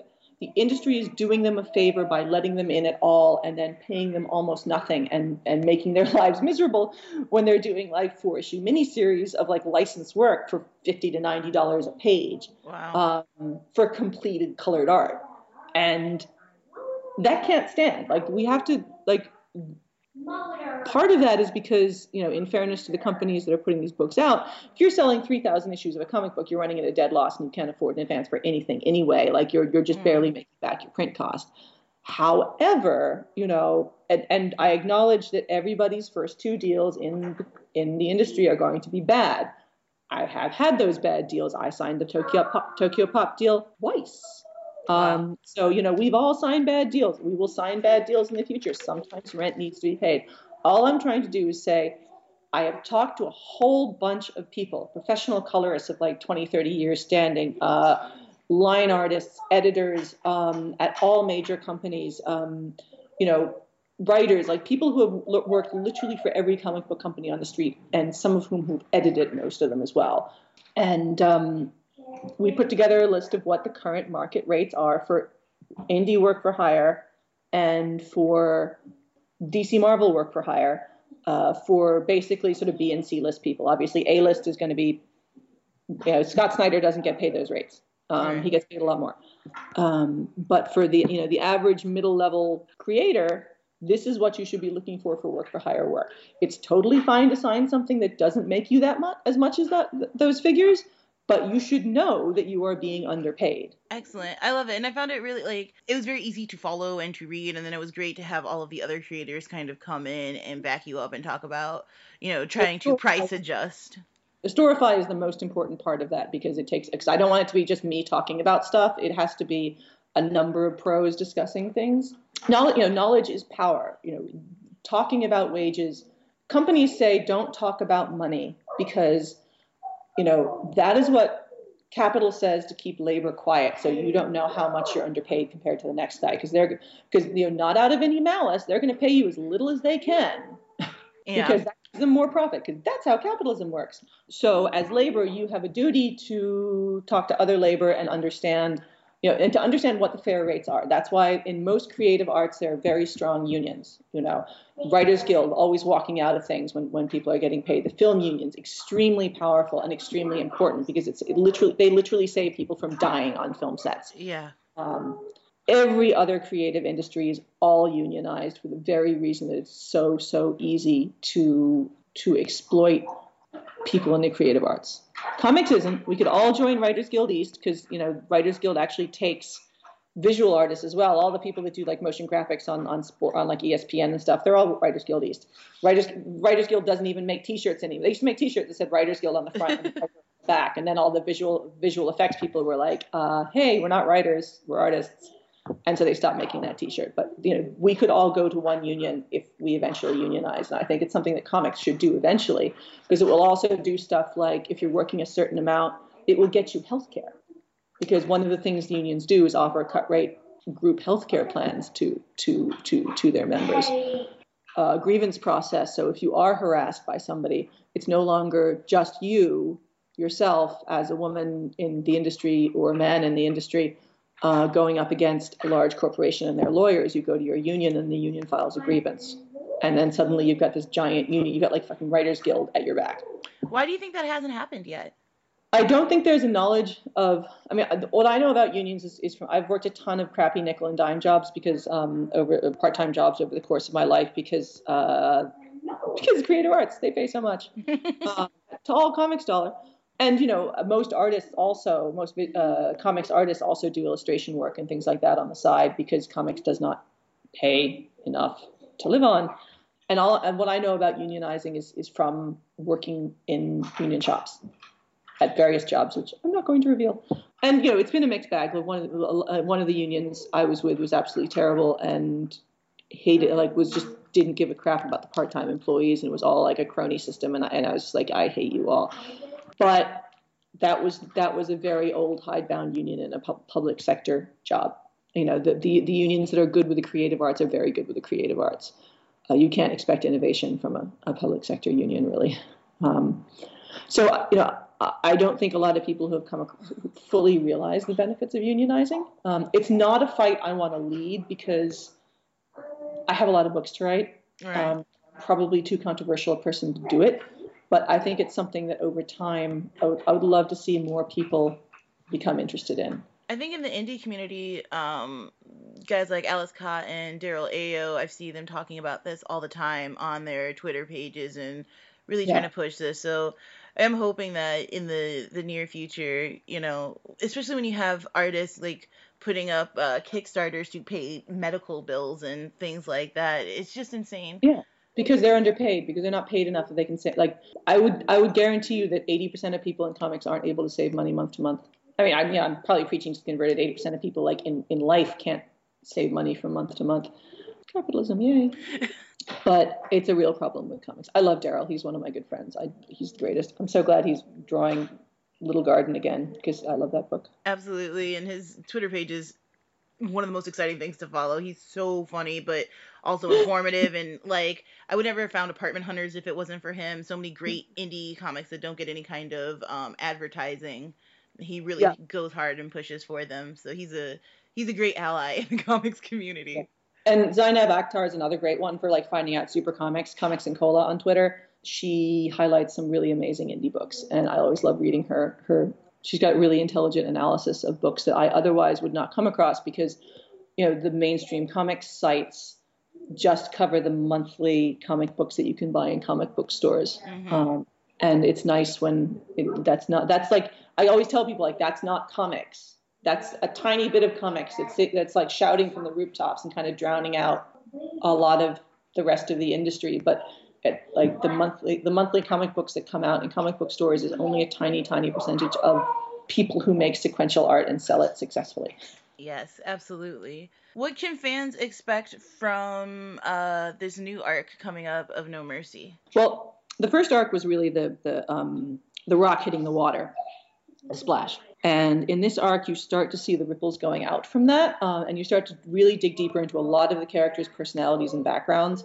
the industry is doing them a favor by letting them in at all and then paying them almost nothing and, and making their lives miserable when they're doing like four issue miniseries of like licensed work for 50 to 90 dollars a page Wow. um, for completed colored art and that can't stand like we have to like part of that is because you know in fairness to the companies that are putting these books out if you're selling 3000 issues of a comic book you're running at a dead loss and you can't afford an advance for anything anyway. Like you're you're just Mm. barely making back your print cost. However you know and, and i acknowledge that everybody's first two deals in in the industry are going to be bad. I have had those bad deals. I signed the tokyo pop, tokyo pop deal twice um, so you know we've all signed bad deals. We will sign bad deals in the future. Sometimes rent needs to be paid. All i'm trying to do is say i have talked to a whole bunch of people professional colorists of like 20 30 years standing uh, line artists editors um, at all major companies um, you know writers like people who have l- worked literally for every comic book company on the street and some of whom who've edited most of them as well. And um, we put together a list of what the current market rates are for indie work for hire and for DC Marvel work for hire uh, for basically sort of B and C list people. Obviously, A list is going to be, you know, Scott Snyder doesn't get paid those rates. Um, Right. He gets paid a lot more. Um, but for the you know the average middle level creator, this is what you should be looking for for work for hire work. It's totally fine to sign something that doesn't make you that much as much as that th- those figures, but you should know that you are being underpaid. Excellent. I love it. And I found it really like it was very easy to follow and to read and then it was great to have all of the other creators kind of come in and back you up and talk about, you know, trying to price adjust. The Storify is the most important part of that because it takes because I don't want it to be just me talking about stuff. It has to be a number of pros discussing things. Knowledge, you know, knowledge is power. You know, talking about wages. Companies say don't talk about money because, you know, that is what capital says to keep labor quiet. So you don't know how much you're underpaid compared to the next guy because they're because you know not out of any malice they're going to pay you as little as they can. Yeah. because that gives them more profit because that's how capitalism works. So as labor you have a duty to talk to other labor and understand you know and to understand what the fair rates are. That's why in most creative arts there are very strong unions you know. Writers guild always walking out of things when, when people are getting paid. The film unions extremely powerful and extremely important because it's it literally they literally save people from dying on film sets. Yeah. um, every other creative industry is all unionized for the very reason that it's so so easy to to exploit people in the creative arts. Comics isn't. We could all join Writers Guild East because you know Writers Guild actually takes visual artists as well. All the people that do like motion graphics on on sport on like ESPN and stuff, they're all Writers Guild East. Writers Writers Guild doesn't even make T-shirts anymore. They used to make T-shirts that said Writers Guild on the front and back, and then all the visual visual effects people were like, uh, "Hey, we're not writers, we're artists." And so they stopped making that T-shirt. But you know, we could all go to one union if we eventually unionize, and I think it's something that comics should do eventually, because it will also do stuff like if you're working a certain amount, it will get you health care, because one of the things the unions do is offer cut rate group health care plans to to to to their members. Uh, grievance process. So if you are harassed by somebody, it's no longer just you yourself as a woman in the industry or a man in the industry uh, going up against a large corporation and their lawyers. You go to your union and the union files a grievance. And then suddenly you've got this giant union. You've got like fucking Writers Guild at your back. Why do you think that hasn't happened yet? I don't think there's a knowledge of. I mean, what I know about unions is, is from I've worked a ton of crappy nickel and dime jobs because um, over uh, part-time jobs over the course of my life because uh, because creative arts they pay so much uh, to all comics dollar. And you know, most artists also most uh, comics artists also do illustration work and things like that on the side because comics does not pay enough to live on. And all and what I know about unionizing is is from working in union shops at various jobs, which I'm not going to reveal. And you know, it's been a mixed bag. Like one of the, uh, one of the unions I was with was absolutely terrible and hated, like was just didn't give a crap about the part-time employees, and it was all like a crony system. And I, and I was just like, I hate you all. But that was that was a very old hidebound union in a pu- public sector job. You know, the, the the unions that are good with the creative arts are very good with the creative arts. Uh, you can't expect innovation from a, a public sector union, really. Um, so, you know, I don't think a lot of people who have come fully realize the benefits of unionizing. Um, it's not a fight I want to lead because I have a lot of books to write. Right. Um, probably too controversial a person to do it, but I think it's something that over time I would, I would love to see more people become interested in. I think in the indie community, um, guys like Alice Cott and Daryl Ayo, I see them talking about this all the time on their Twitter pages and really yeah. trying to push this. So I'm hoping that in the the near future, you know, especially when you have artists like putting up uh, Kickstarters to pay medical bills and things like that, it's just insane. Yeah. Because they're underpaid, because they're not paid enough that they can say like I would I would guarantee you that 80% of people in comics aren't able to save money month to month. I mean, I'm yeah, I'm probably preaching to the converted. 80% of people like in in life can't save money from month to month. Capitalism, yay. but it's a real problem with comics. I love Daryl. He's one of my good friends. I, he's the greatest. I'm so glad he's drawing Little Garden again because I love that book. Absolutely, and his Twitter page is one of the most exciting things to follow. He's so funny, but also informative, and like I would never have found Apartment Hunters if it wasn't for him. So many great indie comics that don't get any kind of um, advertising. He really yeah. goes hard and pushes for them. So he's a he's a great ally in the comics community. Yeah. And Zainab Akhtar is another great one for like finding out super comics, comics and cola on Twitter. She highlights some really amazing indie books, and I always love reading her. Her she's got really intelligent analysis of books that I otherwise would not come across because you know the mainstream comics sites just cover the monthly comic books that you can buy in comic book stores. Mm-hmm. Um, and it's nice when it, that's not that's like I always tell people like that's not comics that's a tiny bit of comics. It's that's like shouting from the rooftops and kind of drowning out a lot of the rest of the industry. But it, like the monthly the monthly comic books that come out in comic book stores is only a tiny tiny percentage of people who make sequential art and sell it successfully. Yes, absolutely. What can fans expect from uh, this new arc coming up of No Mercy? Well, the first arc was really the the um, the rock hitting the water, a splash. And in this arc, you start to see the ripples going out from that, uh, and you start to really dig deeper into a lot of the characters' personalities and backgrounds,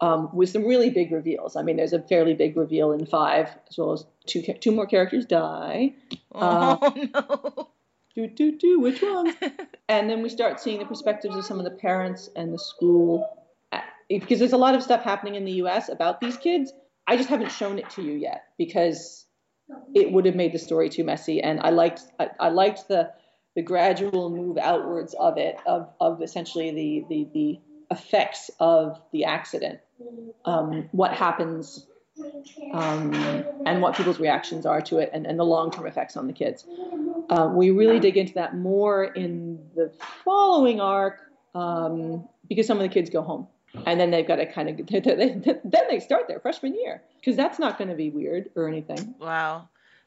um, with some really big reveals. I mean, there's a fairly big reveal in five, as well as two two more characters die. Oh uh, no! Do do do. Which ones? and then we start seeing the perspectives of some of the parents and the school, uh, because there's a lot of stuff happening in the U.S. about these kids. I just haven't shown it to you yet because it would have made the story too messy. And I liked I, I liked the the gradual move outwards of it of of essentially the the the effects of the accident, um, what happens, um, and what people's reactions are to it, and, and the long term effects on the kids. Uh, we really dig into that more in the following arc um, because some of the kids go home and then they've got to kind of then they start their freshman year because that's not going to be weird or anything. Wow.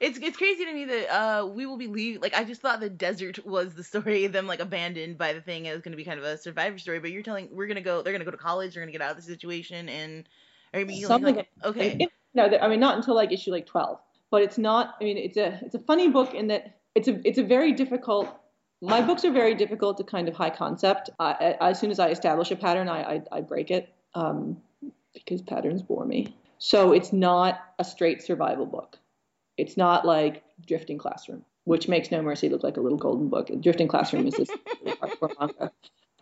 it's it's crazy to me that uh we will be leaving. Like I just thought the desert was the story of them like abandoned by the thing. It was going to be kind of a survivor story. But you're telling we're going to go. They're going to go to college. They're going to get out of the situation and are be something. Like, okay. It, no, I mean not until like issue like twelve. But it's not. I mean it's a it's a funny book in that it's a it's a very difficult my books are very difficult to kind of high concept. I, as soon as I establish a pattern, I, I, I break it um, because patterns bore me. So it's not a straight survival book. It's not like Drifting Classroom, which makes No Mercy look like a little golden book. Drifting Classroom is this hardcore manga.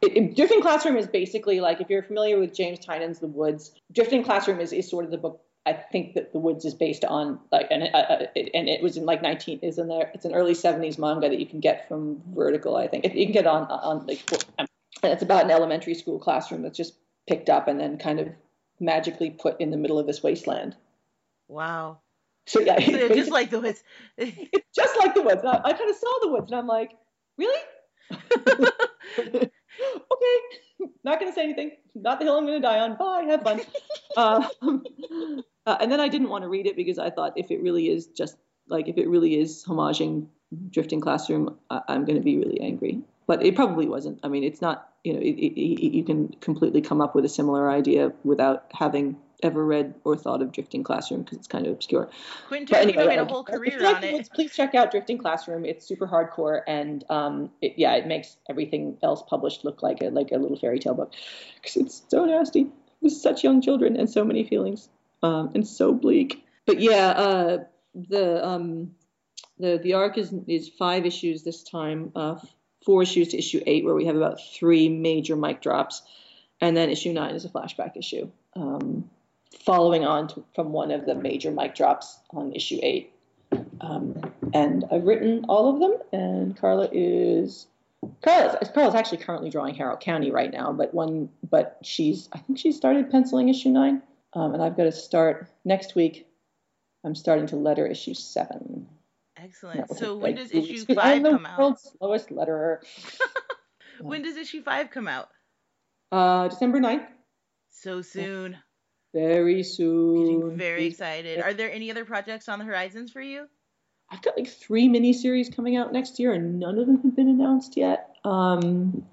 It, it, Drifting Classroom is basically like if you're familiar with James Tynion's The Woods. Drifting Classroom is, is sort of the book I think that the woods is based on like and it, uh, it, and it was in like 19 is in there it's an early 70s manga that you can get from Vertical I think you can get on on like and it's about an elementary school classroom that's just picked up and then kind of magically put in the middle of this wasteland. Wow. So yeah, So just like the woods. it's just like the woods. I, I kind of saw the woods and I'm like, really? okay, not gonna say anything. Not the hill I'm gonna die on. Bye, have fun. um, uh, and then I didn't want to read it because I thought if it really is just like if it really is homaging Drifting Classroom, I, I'm going to be really angry. But it probably wasn't. I mean, it's not. You know, it, it, it, you can completely come up with a similar idea without having ever read or thought of Drifting Classroom because it's kind of obscure. Quentin But Tarantino anyway, made a whole career like on it. Please check out Drifting Classroom. It's super hardcore, and um, it, yeah, it makes everything else published look like a like a little fairy tale book because it's so nasty with such young children and so many feelings um, and so bleak. But yeah, uh, the um, the the arc is is five issues this time, uh, four issues to issue eight, where we have about three major mic drops, and then issue nine is a flashback issue. Um, following on to, from one of the major mic drops on issue eight. Um, and I've written all of them, and Carla is Carla's, Carla's actually currently drawing Harrow County right now, but one, but she's I think she started penciling issue nine, um, and I've got to start next week. I'm starting to letter issue seven. Excellent. So when does issue weeks five I'm the come out? world's slowest letterer. When does issue five come out? Uh, December 9th. So soon. Very soon. Getting very excited. Are there any other projects on the horizons for you? I've got like three miniseries coming out next year, and none of them have been announced yet. Um,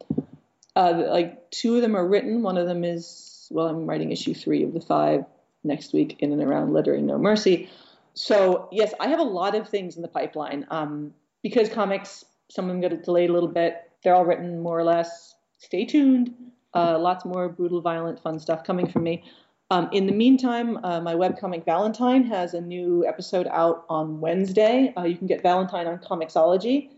uh, like two of them are written. One of them is well, I'm writing issue three of the five next week in and around Lettering No Mercy. So yes, I have a lot of things in the pipeline. Um, because comics, some of them got delayed a little bit. They're all written more or less. Stay tuned. Uh, lots more brutal, violent, fun stuff coming from me. Um, in the meantime, uh, my webcomic Valentine has a new episode out on Wednesday. Uh, you can get Valentine on Comixology.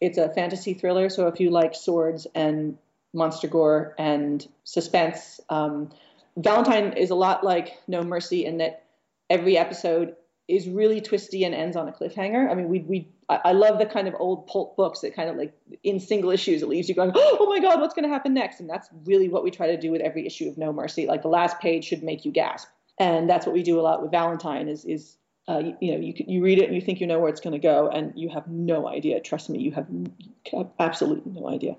It's a fantasy thriller, so if you like swords and monster gore and suspense, um, Valentine is a lot like No Mercy in that every episode is really twisty and ends on a cliffhanger. I mean, we we I, love the kind of old pulp books that kind of like in single issues it leaves you going, oh my god, what's going to happen next? And that's really what we try to do with every issue of No Mercy. Like the last page should make you gasp, and that's what we do a lot with Valentine. Is is uh, you, you know you you read it and you think you know where it's going to go, and you have no idea. Trust me, you have, you have absolutely no idea.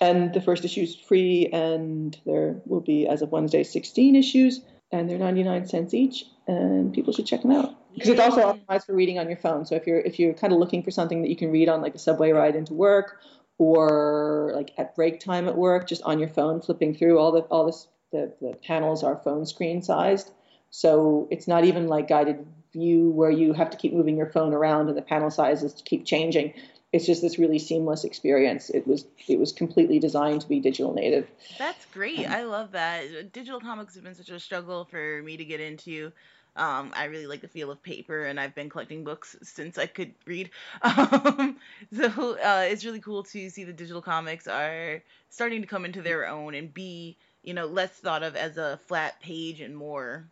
And the first issue is free, and there will be, as of Wednesday, 16 issues, and they're 99 cents each, and people should check them out because it's also optimized for reading on your phone. So if you're if you're kind of looking for something that you can read on like a subway ride into work, or like at break time at work, just on your phone, flipping through all the all this the, the panels are phone screen sized. So it's not even like guided view where you have to keep moving your phone around and the panel sizes keep changing. It's just this really seamless experience. It was it was completely designed to be digital native. That's great. I love that. Digital comics have been such a struggle for me to get into. Um, I really like the feel of paper, and I've been collecting books since I could read. Um, so uh, it's really cool to see the digital comics are starting to come into their own and be, you know, less thought of as a flat page and more.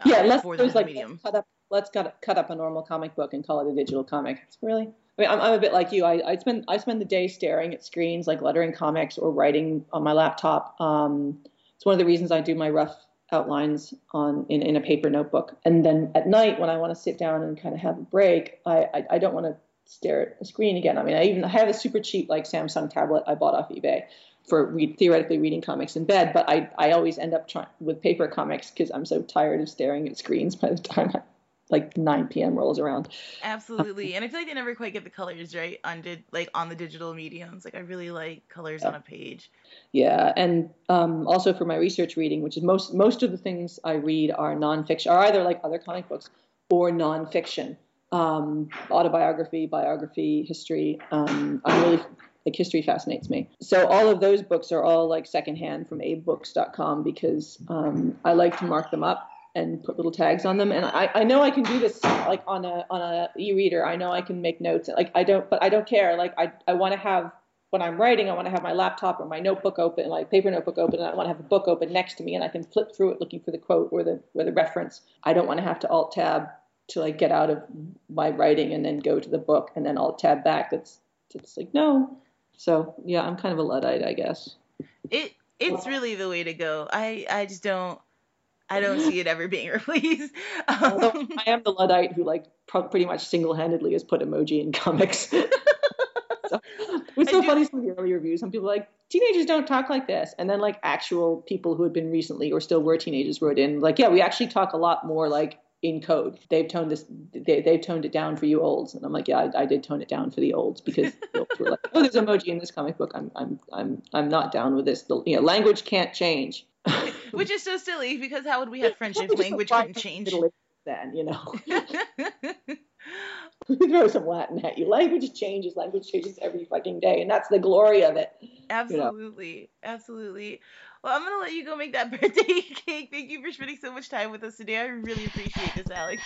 uh, yeah, let's for the like medium. let's cut up let's cut, cut up a normal comic book and call it a digital comic. It's really I mean, I'm, I'm a bit like you. I, I spend I spend the day staring at screens, like lettering comics or writing on my laptop. Um, it's one of the reasons I do my rough outlines on in, in a paper notebook. And then at night, when I want to sit down and kind of have a break, I I, I don't want to stare at a screen again. I mean, I even I have a super cheap like Samsung tablet I bought off eBay for read, theoretically reading comics in bed, but I I always end up trying with paper comics because I'm so tired of staring at screens by the time I, like 9 p.m. rolls around. Absolutely, and I feel like they never quite get the colors right on did like on the digital mediums. Like I really like colors on a page. Yeah, and um, also for my research reading, which is most most of the things I read are nonfiction, are either like other comic books or nonfiction, um, autobiography, biography, history. Um, I'm really like history fascinates me. So all of those books are all like secondhand from abebooks.com because um, I like to mark them up and put little tags on them. And I, I know I can do this like on a on a e-reader. I know I can make notes. Like I don't, but I don't care. Like I I want to have when I'm writing, I want to have my laptop or my notebook open, like paper notebook open, and I want to have a book open next to me, and I can flip through it looking for the quote or the or the reference. I don't want to have to alt tab to like get out of my writing and then go to the book and then alt tab back. That's it's like no. So yeah, I'm kind of a luddite, I guess. It it's really the way to go. I I just don't I don't see it ever being replaced. Although um, I am the luddite who like pretty much single handedly has put emoji in comics. so, it was so do, funny some of the early reviews. Some people like teenagers don't talk like this, and then like actual people who had been recently or still were teenagers wrote in like, yeah, we actually talk a lot more like in code. They've toned this. They, they've toned it down for you olds, and I'm like, yeah, I, I did tone it down for the olds because the olds were like, oh, there's emoji in this comic book. I'm I'm I'm I'm not down with this. The, you know, language can't change. Which is so silly because how would we have friendship? Language couldn't change. Then you know. throw some Latin at you. Language changes. Language changes every fucking day, and that's the glory of it. Absolutely, you know? absolutely. Well, I'm gonna let you go make that birthday cake. Thank you for spending so much time with us today. I really appreciate this, Alex.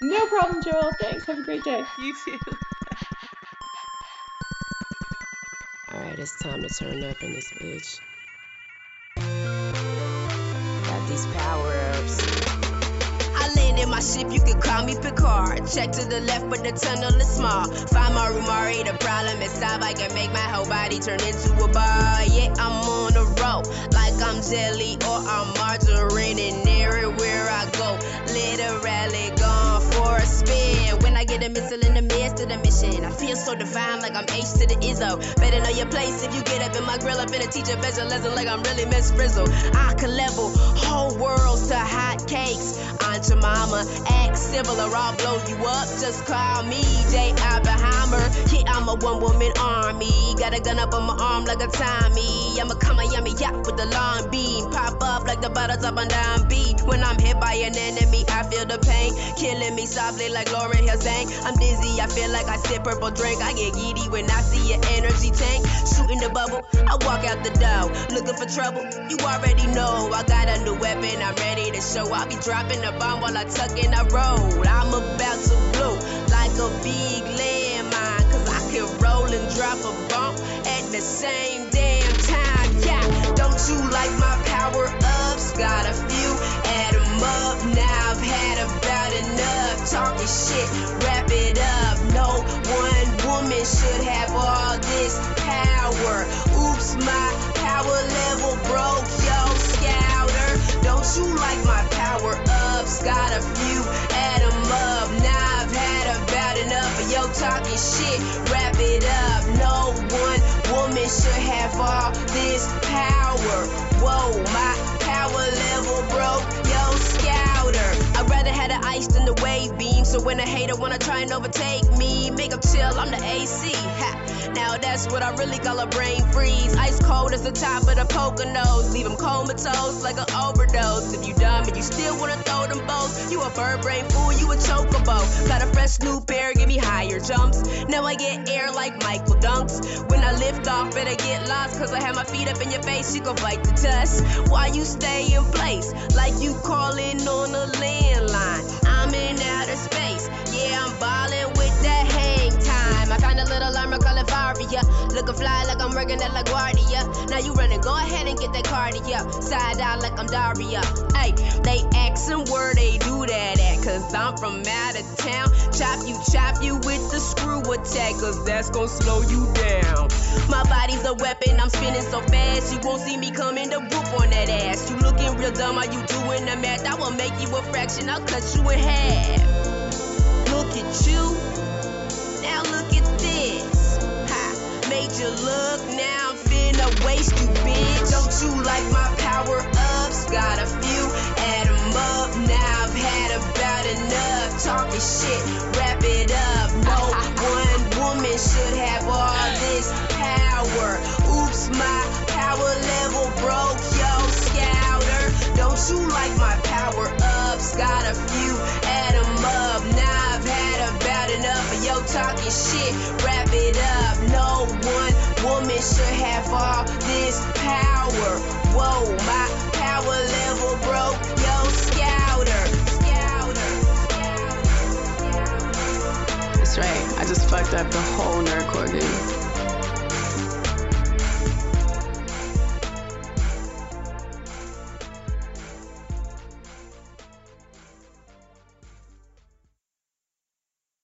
No problem, Joel. Thanks. Have a great day. You too. All right, it's time to turn up in this bitch. These power ups in my ship, you can call me Picard. Check to the left, but the tunnel is small. Find my Rumari, the problem is stop. I can make my whole body turn into a bar. Yeah, I'm on a roll, like I'm jelly or I'm margarine, and everywhere I go, for a spin. When I get a missile in the midst of the mission, I feel so divine, like I'm H to the Izzo. Better know your place if you get up in my grill. I've been a teacher, bet lesson like I'm really Miss Frizzle. I can level whole worlds to hot cakes. Aunt Jemima I'ma act civil or I'll blow you up. Just call me J. Oppenheimer. Yeah, I'm a one woman army. Got a gun up on my arm like a Tommy. I'm a come a yummy yacht with the long beam. Pop up like the bottles up on down beat. When I'm hit by an enemy, I feel the pain. Killing me softly like Lauryn Hill sang. I'm dizzy, I feel like I sip purple drink. I get giddy when I see an energy tank. Shooting the bubble, I walk out the door. Looking for trouble, you already know. I got a new weapon, I'm ready to show. I'll be dropping the bomb while I tuck in a road. I'm about to blow like a big landmine. Cause I can roll and drop a bomb at the same damn time. Yeah, don't you like my power ups? Got a few, Talking shit, wrap it up. No one woman should have all this power. Oops, my power level broke, yo, scouter. Don't you like my power ups? Got a few, add them up. Now I've had about enough of yo talking shit. Wrap it up. No one woman should have all this power. Whoa, my power level broke, yo, rather have the ice than the wave beam. So when a hater wanna try and overtake me, make chill, I'm the AC. Ha. Now that's what I really call a brain freeze. Ice cold as the top of the poker nose. Leave them comatose like an overdose. If you dumb and you still wanna throw them both, you a bird brain fool, you a chocobo. Got a fresh new pair, give me higher jumps. Now I get air like Michael Dunks. When I lift off, better get lost, cause I have my feet up in your face, you gon' fight the dust. Why you stay in place? Like you calling on a landline. I'm in outer space, yeah, I'm ballin' it Looking fly like I'm working at LaGuardia. Now you running, go ahead and get that cardia. Side out like I'm Daria. Hey, they asking where they do that at, cause I'm from out of town. Chop you, chop you with the screw attack, cause that's gonna slow you down. My body's a weapon, I'm spinning so fast, you won't see me coming to whoop on that ass. You looking real dumb, are you doing the math? I will make you a fraction, I'll cut you in half. Look at you. Now look at made you look, now I'm finna waste you, bitch. Don't you like my power ups? Got a few, add them up. Now I've had about enough. Talking shit, wrap it up. No one woman should have all this power. Oops, my power level broke, yo, scouter. Don't you like my power ups? Got a few, add them up. Now I've had about enough of yo talking shit, wrap it up. Woman should have all this power. Whoa, my power level broke, yo, scouter. Scouter. That's right, I just fucked up the whole nerd core game.